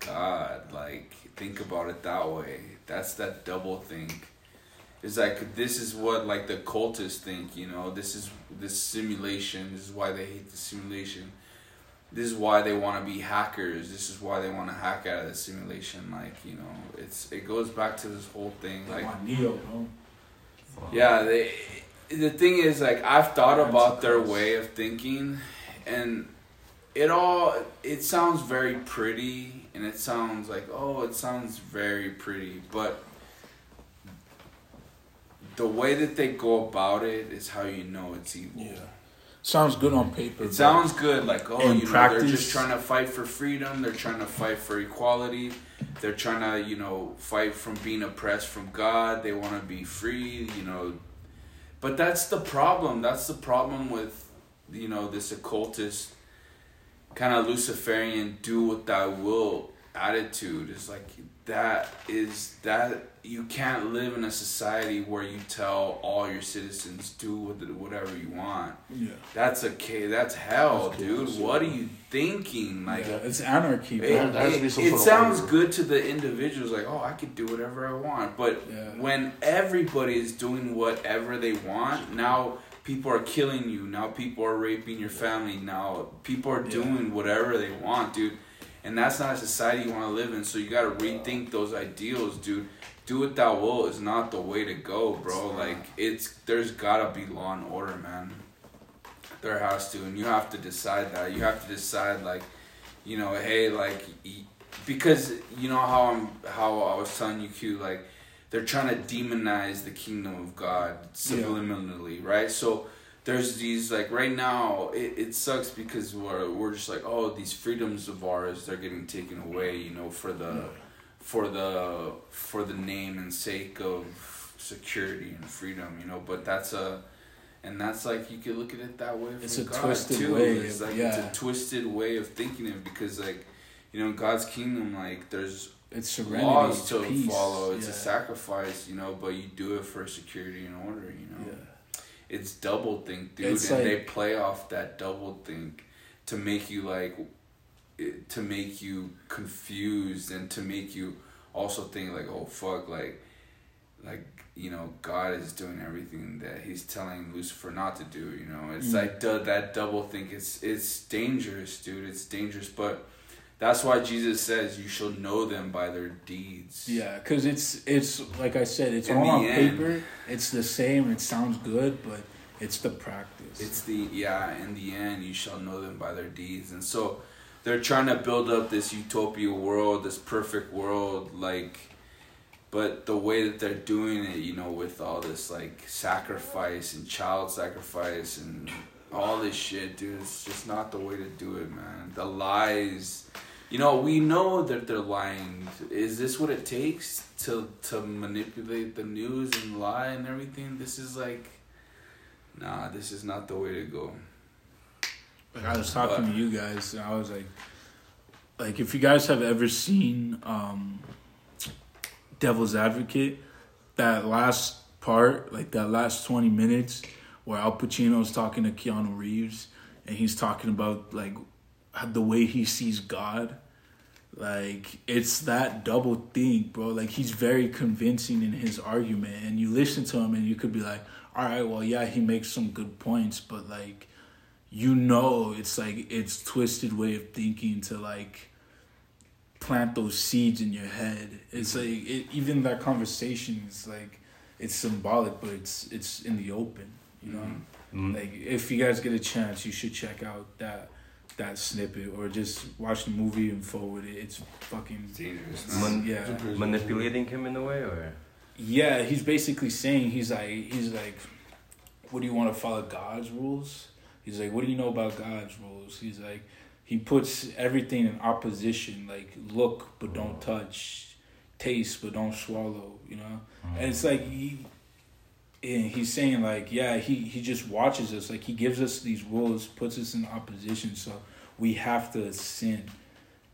God. Like think about it that way. That's that double think. It's like this is what like the cultists think, you know. This is this simulation. This is why they hate the simulation. This is why they want to be hackers. This is why they want to hack out of the simulation. Like you know, it's it goes back to this whole thing. Like on Neo, bro. yeah, they. The thing is, like, I've thought about their way of thinking, and it all it sounds very pretty, and it sounds like oh, it sounds very pretty, but the way that they go about it is how you know it's evil. Yeah. Sounds good on paper. It sounds good, like oh, you know, they're practice- just trying to fight for freedom. They're trying to fight for equality. They're trying to, you know, fight from being oppressed from God. They want to be free, you know. But that's the problem. That's the problem with, you know, this occultist kind of Luciferian do what thou will attitude is like that is that you can't live in a society where you tell all your citizens do whatever you want. Yeah. That's okay. That's hell, That's dude. chaos, what are you thinking? Like yeah, it's anarchy. it, Bro. There- there has to be it- it sounds order. good to the individuals, like, oh, I could do whatever I want. But Yeah. when everybody is doing whatever they want, now people are killing you. Now people are raping your family. Now people are Yeah. doing whatever they want, dude. And that's not a society you want to live in. So you got to rethink those ideals, dude. Do what thou will is not the way to go, bro. Like it's there's gotta be law and order, man. There has to, and you have to decide that. You have to decide, like, you know, hey, like, because you know how I'm, how I was telling you, Q, like, they're trying to demonize the kingdom of God subliminally, right? So there's these like right now, it, it sucks because we're we're just like, oh, these freedoms of ours, they're getting taken away, you know, for the for the for the name and sake of security and freedom, you know. But that's a and that's like you could look at it that way. It's a God twisted too. way It's like yeah. it's a twisted way of thinking it because like you know in God's kingdom like there's It's serenity. laws to peace. follow. It's yeah. a sacrifice, you know, but you do it for security and order, you know. Yeah. It's double think, dude, It's and like- they play off that double think to make you like to make you confused and to make you also think like, oh fuck, like like you know, God is doing everything that He's telling Lucifer not to do. You know, it's Mm. like du- that double think. It's it's dangerous, dude. It's dangerous, but that's why Jesus says you shall know them by their deeds. Yeah, because it's it's like I said, it's In all on end- paper. It's the same. It sounds good, but it's the practice. It's the yeah. In the end, you shall know them by their deeds, and so they're trying to build up this utopia world, this perfect world, like. But the way that they're doing it, you know, with all this like sacrifice and child sacrifice and all this shit, dude, it's just not the way to do it, man. The lies, you know, we know that they're lying. Is this what it takes to to manipulate the news and lie and everything? This is like, nah, this is not the way to go. Like I was talking to you guys, and I was like, like if you guys have ever seen um, Devil's Advocate, that last part, like that last twenty minutes, where Al Pacino's talking to Keanu Reeves, and he's talking about like the way he sees God. Like it's that double think, bro. Like he's very convincing in his argument, and you listen to him, and you could be like, "All right, well, yeah, he makes some good points, but like, you know, it's like it's twisted way of thinking to like plant those seeds in your head. It's like it, even that conversation is like it's symbolic, but it's it's in the open, you know. Mm. Like if you guys get a chance, you should check out that that snippet or just watch the movie and forward it. It's fucking Dangerous. Man- yeah. Manipulating him in a way, or Yeah, he's basically saying he's like he's like, what do you want to follow God's rules? He's like, what do you know about God's rules? He's like, he puts everything in opposition, like look but don't mm. touch, taste but don't swallow, you know. And it's mm. like he, and he's saying like, yeah, he he just watches us, like he gives us these rules, puts us in opposition, so we have to sin,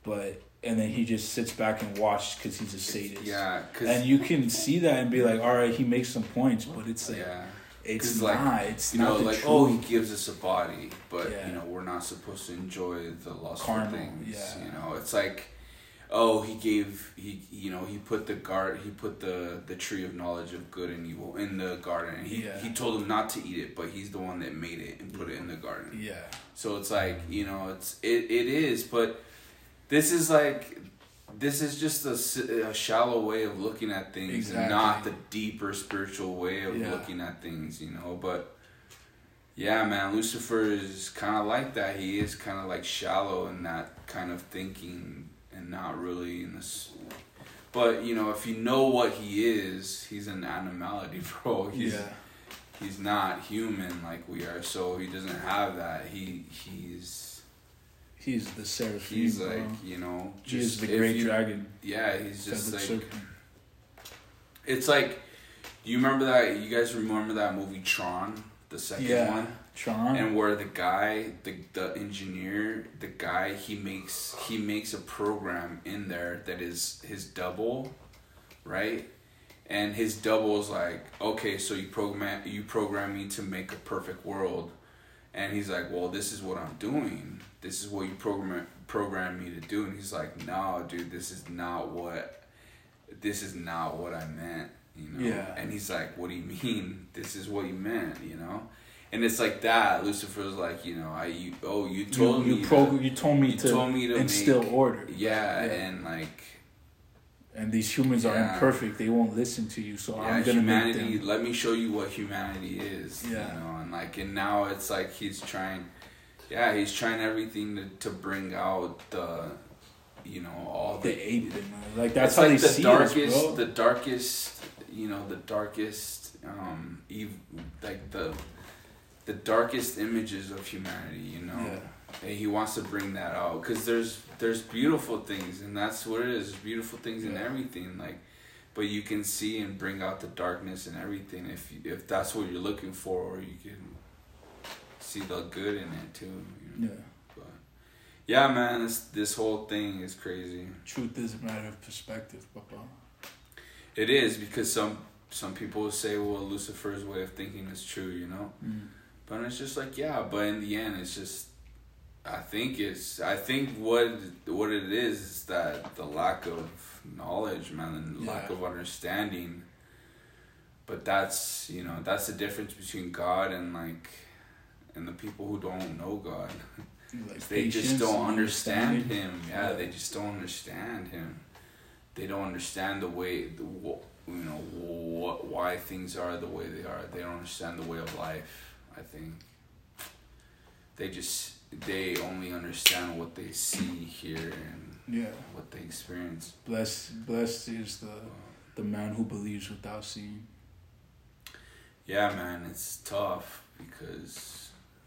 but and then he just sits back and watches because he's a sadist. Yeah, And you can see that and be like, all right, he makes some points, but it's like yeah, it's like. It's you know, the like truth. oh, he gives us a body, but Yeah. you know we're not supposed to enjoy the lustful Carnal, things. yeah. You know, it's like oh, he gave he you know he put the guard he put the the tree of knowledge of good and evil in the garden. And he Yeah. he told him not to eat it, but he's the one that made it and put it in the garden. yeah, So it's like you know, it's it, it is, but this is like this is just a shallow way of looking at things, Exactly. and not the deeper spiritual way of Yeah. looking at things. You know, but yeah, man, Lucifer is kind of like that. He is kind of like shallow in that kind of thinking, and not really in this. But you know, if you know what he is, he's an animality, bro. He's, yeah, he's not human like we are so he doesn't have that he he's he's the seraphim. he's bro. like you know just the if great you- dragon. yeah he's just like serpent. it's like do you remember that you guys remember that movie tron the second Yeah. one Tron. and where the guy the the engineer the guy he makes he makes a program in there that is his double right and his double is like okay so you program you program me to make a perfect world and he's like well this is what i'm doing this is what you program program me to do and he's like no dude this is not what this is not what i meant you know Yeah. and he's like what do you mean this is what you meant you know and it's like that lucifer's like you know i you oh you you told you, me prog- to, you told me you to told me to instill make- order. yeah, Yeah. and like And these humans are imperfect. They won't listen to you. So yeah, I'm gonna humanity. make them. Let me show you what humanity is. Yeah. You know, and like, and now it's like he's trying. Yeah, he's trying everything to, to bring out the, you know, all The the. ape, man. Like that's how like they the see darkest, us, bro. the darkest, you know, the darkest, um, ev- like the, the darkest images of humanity. You know, Yeah. and he wants to bring that out because there's there's beautiful things and that's what it is there's beautiful things in everything like but you can see and bring out the darkness and everything if you, if that's what you're looking for or you can see the good in it too you know? Yeah. but yeah man this this whole thing is crazy Truth is a matter of perspective, Papa. it is because some some people say well lucifer's way of thinking is true you know Mm. But it's just like yeah, but in the end, it's just I think it's I think what what it is is that the lack of knowledge, man, and lack of understanding. But that's you know that's the difference between God and like and the people who don't know God. Like They just don't understand understanding. Him. Yeah, Yeah. they just don't understand Him. They don't understand the way the you know what why things are the way they are. They don't understand the way of life. I think they just they only understand what they see here and Yeah. what they experience. Blessed, blessed is the the man who believes without seeing. Yeah, man, it's tough because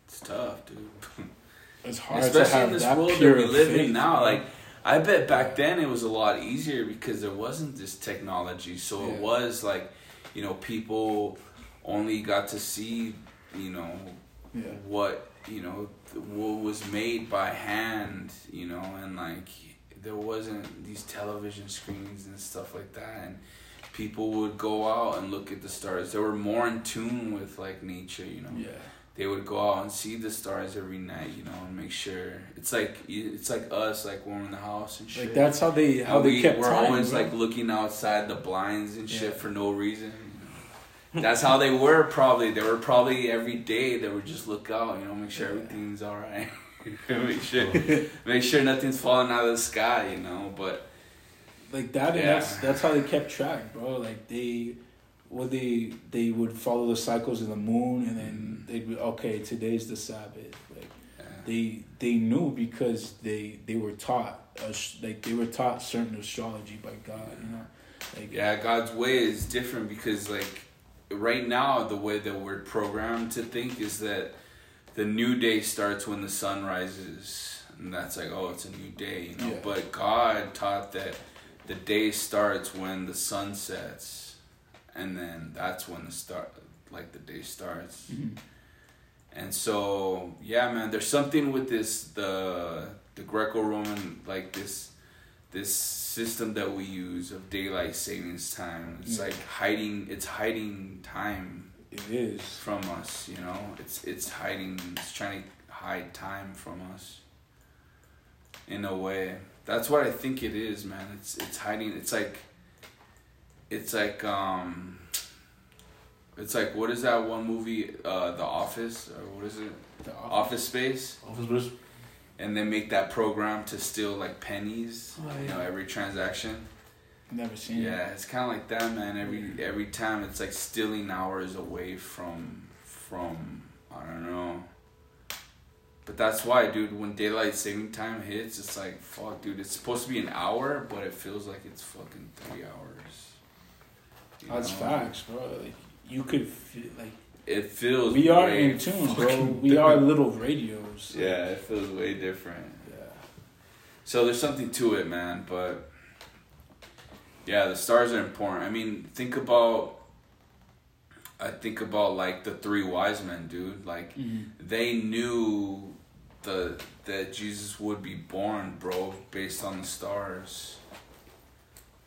it's tough, dude. It's hard to Especially have in this that world that we live faith, in now. Like, I bet back then it was a lot easier because there wasn't this technology. So it was like, you know, people only got to see, you know, yeah, what you know what was made by hand you know and like there wasn't these television screens and stuff like that and people would go out and look at the stars they were more in tune with like nature you know yeah, they would go out and see the stars every night you know and make sure it's like it's like us like when the house and shit like that's how they how and they we, kept we're time. always bro. like looking outside the blinds and shit Yeah. for no reason. you know. That's how they were probably. They were probably every day they would just look out, you know, make sure Yeah. everything's all right, make sure make sure nothing's falling out of the sky, you know. But like that and Yeah. that's that's how they kept track bro like they well they they would follow the cycles of the moon and then they'd be okay today's the sabbath. Like yeah. they they knew because they they were taught uh, like they were taught certain astrology by god you know? Like yeah, God's way is different because like right now the way that we're programmed to think is that the new day starts when the sun rises. And that's like oh it's a new day you know? Yeah. but god taught that the day starts when the sun sets and then that's when the start like the day starts. Mhm. and so yeah man there's something with this the the greco-roman like this this system that we use of daylight savings time. It's Yeah. like hiding it's hiding time it is. from us you know? It's it's hiding it's trying to hide time from us in a way. That's what i think it is man. It's it's hiding it's like it's like um it's like what is that one movie uh the office or what is it the office space Office Bruce. and they make that program to steal like pennies Oh, you know every transaction never seen yeah, it's kind of like that, man. Every every time it's like stealing hours away from from I don't know. But that's why, dude. When daylight saving time hits, it's like fuck, dude. It's supposed to be an hour, but it feels like it's fucking three hours. You that's know? facts bro like you could feel like It feels. we are in tune bro we are little radios Yeah, it feels way different. yeah So there's something to it, man. But yeah, the stars are important. I mean, think about I think about like the three wise men, dude. Like Mhm. they knew the that Jesus would be born, bro, based on the stars.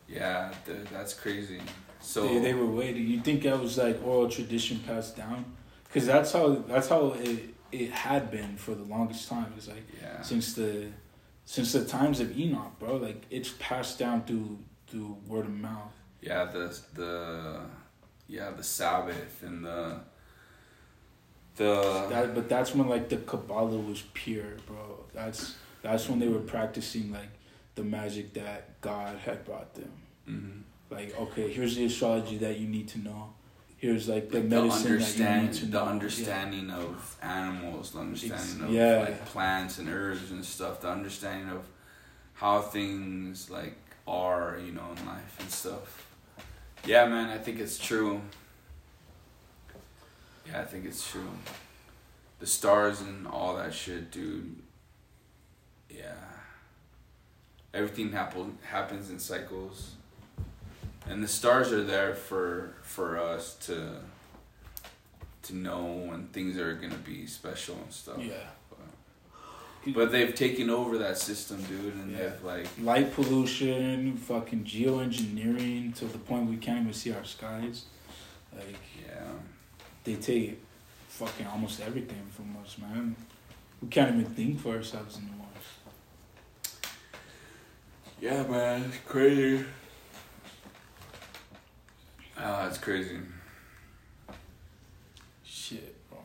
Yeah, th- that's crazy. So they, they were waiting. You think that was like oral tradition passed down? Because that's how that's how it it had been for the longest time. It's like yeah, since the since the times of Enoch, bro. Like it's passed down through through word of mouth. yeah, the the yeah the Sabbath and the the That, but that's when like the Kabbalah was pure, bro. That's that's when they were practicing like the magic that God had brought them. mhm. Like, okay, here's the astrology that you need to know. Here's like the Like, the medicine that you need to the know. Yeah. understanding of animals, the understanding of yeah. like plants and herbs and stuff, the understanding of how things like are, you know, in life and stuff. Yeah, man, I think it's true. Yeah, I think it's true. The stars and all that shit, dude. Yeah. Everything happen happens in cycles. And the stars are there for for us to to know when things are gonna be special and stuff. Yeah. But they've taken over that system, dude, and Yeah. they've like light pollution, fucking geoengineering to the point we can't even see our skies. Like yeah. they take fucking almost everything from us, man. We can't even think for ourselves anymore. Yeah, man, it's crazy. Ah, it's crazy. Shit, bro.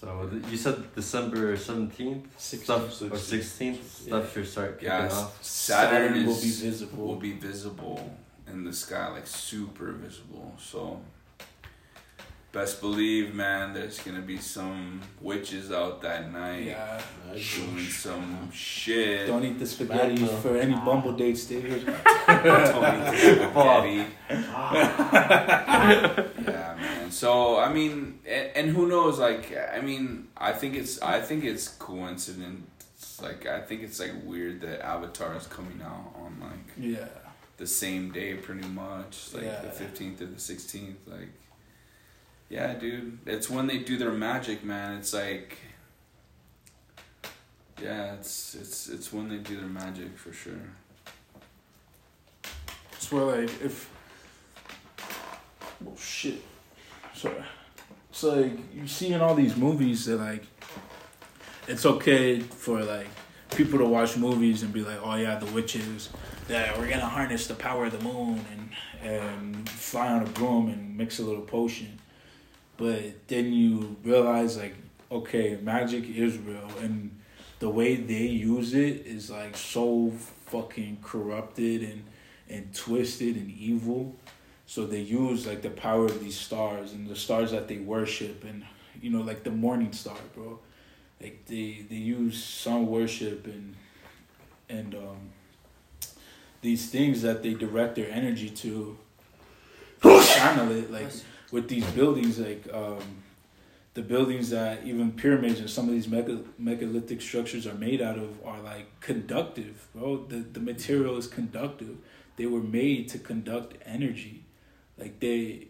So th- you said December seventeenth, stuff or 16th. sixteenth, Yeah. stuff should start kicking Yeah, off. Saturn, Saturn will is, be visible. Will be visible in the sky, like super visible. So, best believe, man, there's gonna be some witches out that night Yeah. doing some shit. Don't eat the spaghetti for any bumble dates, David. Don't eat the spaghetti. Yeah, man. So I mean, and, and who knows? Like, I mean, I think it's I think it's coincidence. Like, I think it's like weird that Avatar is coming out on like Yeah. the same day, pretty much, like Yeah. the fifteenth or the sixteenth. Like, yeah, dude, it's when they do their magic, man. It's like. Yeah, it's it's it's when they do their magic for sure. It's where like if shit. Sorry. It's like you see in all these movies that like it's okay for like people to watch movies and be like, Oh yeah, the witches, that we're gonna harness the power of the moon and and fly on a broom and mix a little potion. But then you realize like, okay, magic is real and the way they use it is like so fucking corrupted and and twisted and evil. So they use like the power of these stars and the stars that they worship and you know like the morning star, bro. Like they they use sun worship and and um these things that they direct their energy to channel it like with these buildings like um the buildings that even pyramids and some of these mega, megalithic structures are made out of are like conductive, bro. The the material is conductive. They were made to conduct energy. Like they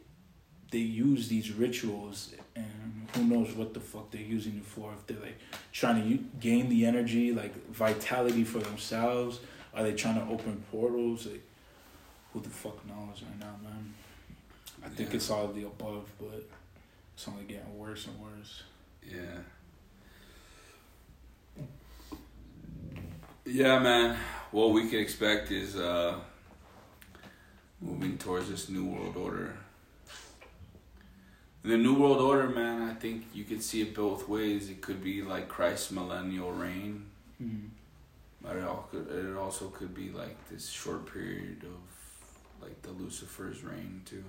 they use these rituals and who knows what the fuck they're using it for if they're like trying to u- gain the energy like vitality for themselves are they trying to open portals like who the fuck knows right now man i think Yeah. it's all of the above but it's only getting worse and worse Yeah. Yeah, man. What we can expect is uh moving towards this new world order. The new world order, man, I think you could see it both ways. It could be like Christ's millennial reign, Mhm. but it, all could, it also could be like this short period of like the Lucifer's reign too.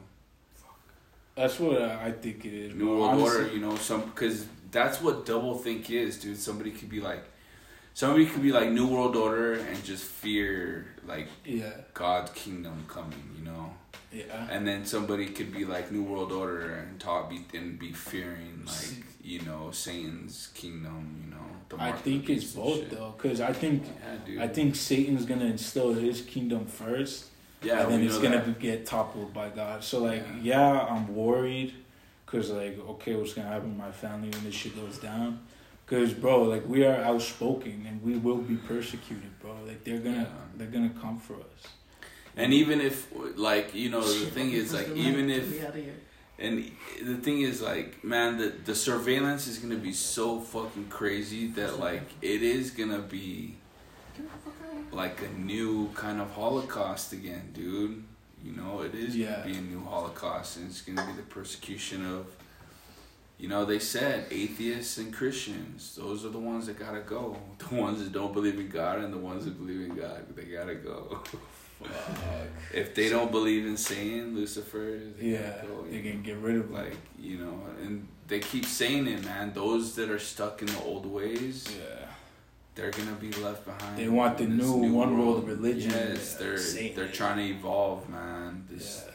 that's what i I think it is New. World Honestly, Order, you know, some because that's what double think is, dude. Somebody could be like, somebody could be like New World Order and just fear like yeah God's kingdom coming, you know, yeah and then somebody could be like New World Order and talk be and be fearing like you know Satan's kingdom, you know. The i think it's both shit. though because i think Yeah, i think satan's gonna instill his kingdom first Yeah, and then it's gonna that. get toppled by God. So like, Yeah. yeah, I'm worried, cause like, okay, what's gonna happen to my family when this shit goes down? Cause bro, like we are outspoken and we will be persecuted, bro. Like they're gonna Yeah. they're gonna come for us. And even if, like, you know, the thing is, like, even if Get me outta here. And the thing is, like, man, the the surveillance is gonna be so fucking crazy that like it is gonna be Get the fuck out of here. like a new kind of Holocaust again, dude. You know, it is Yeah. gonna be a new Holocaust, and it's gonna be the persecution of. You know, they said atheists and Christians; those are the ones that gotta go. The ones that don't believe in God and the ones that believe in God, they gotta go. if they don't believe in Satan, Lucifer, they Yeah, go, they you can know? get rid of them. like you know and they keep saying it man those that are stuck in the old ways yeah. they're gonna be left behind They want the this new one world religion, yes yeah, they're Satan. they're trying to evolve man this Yeah.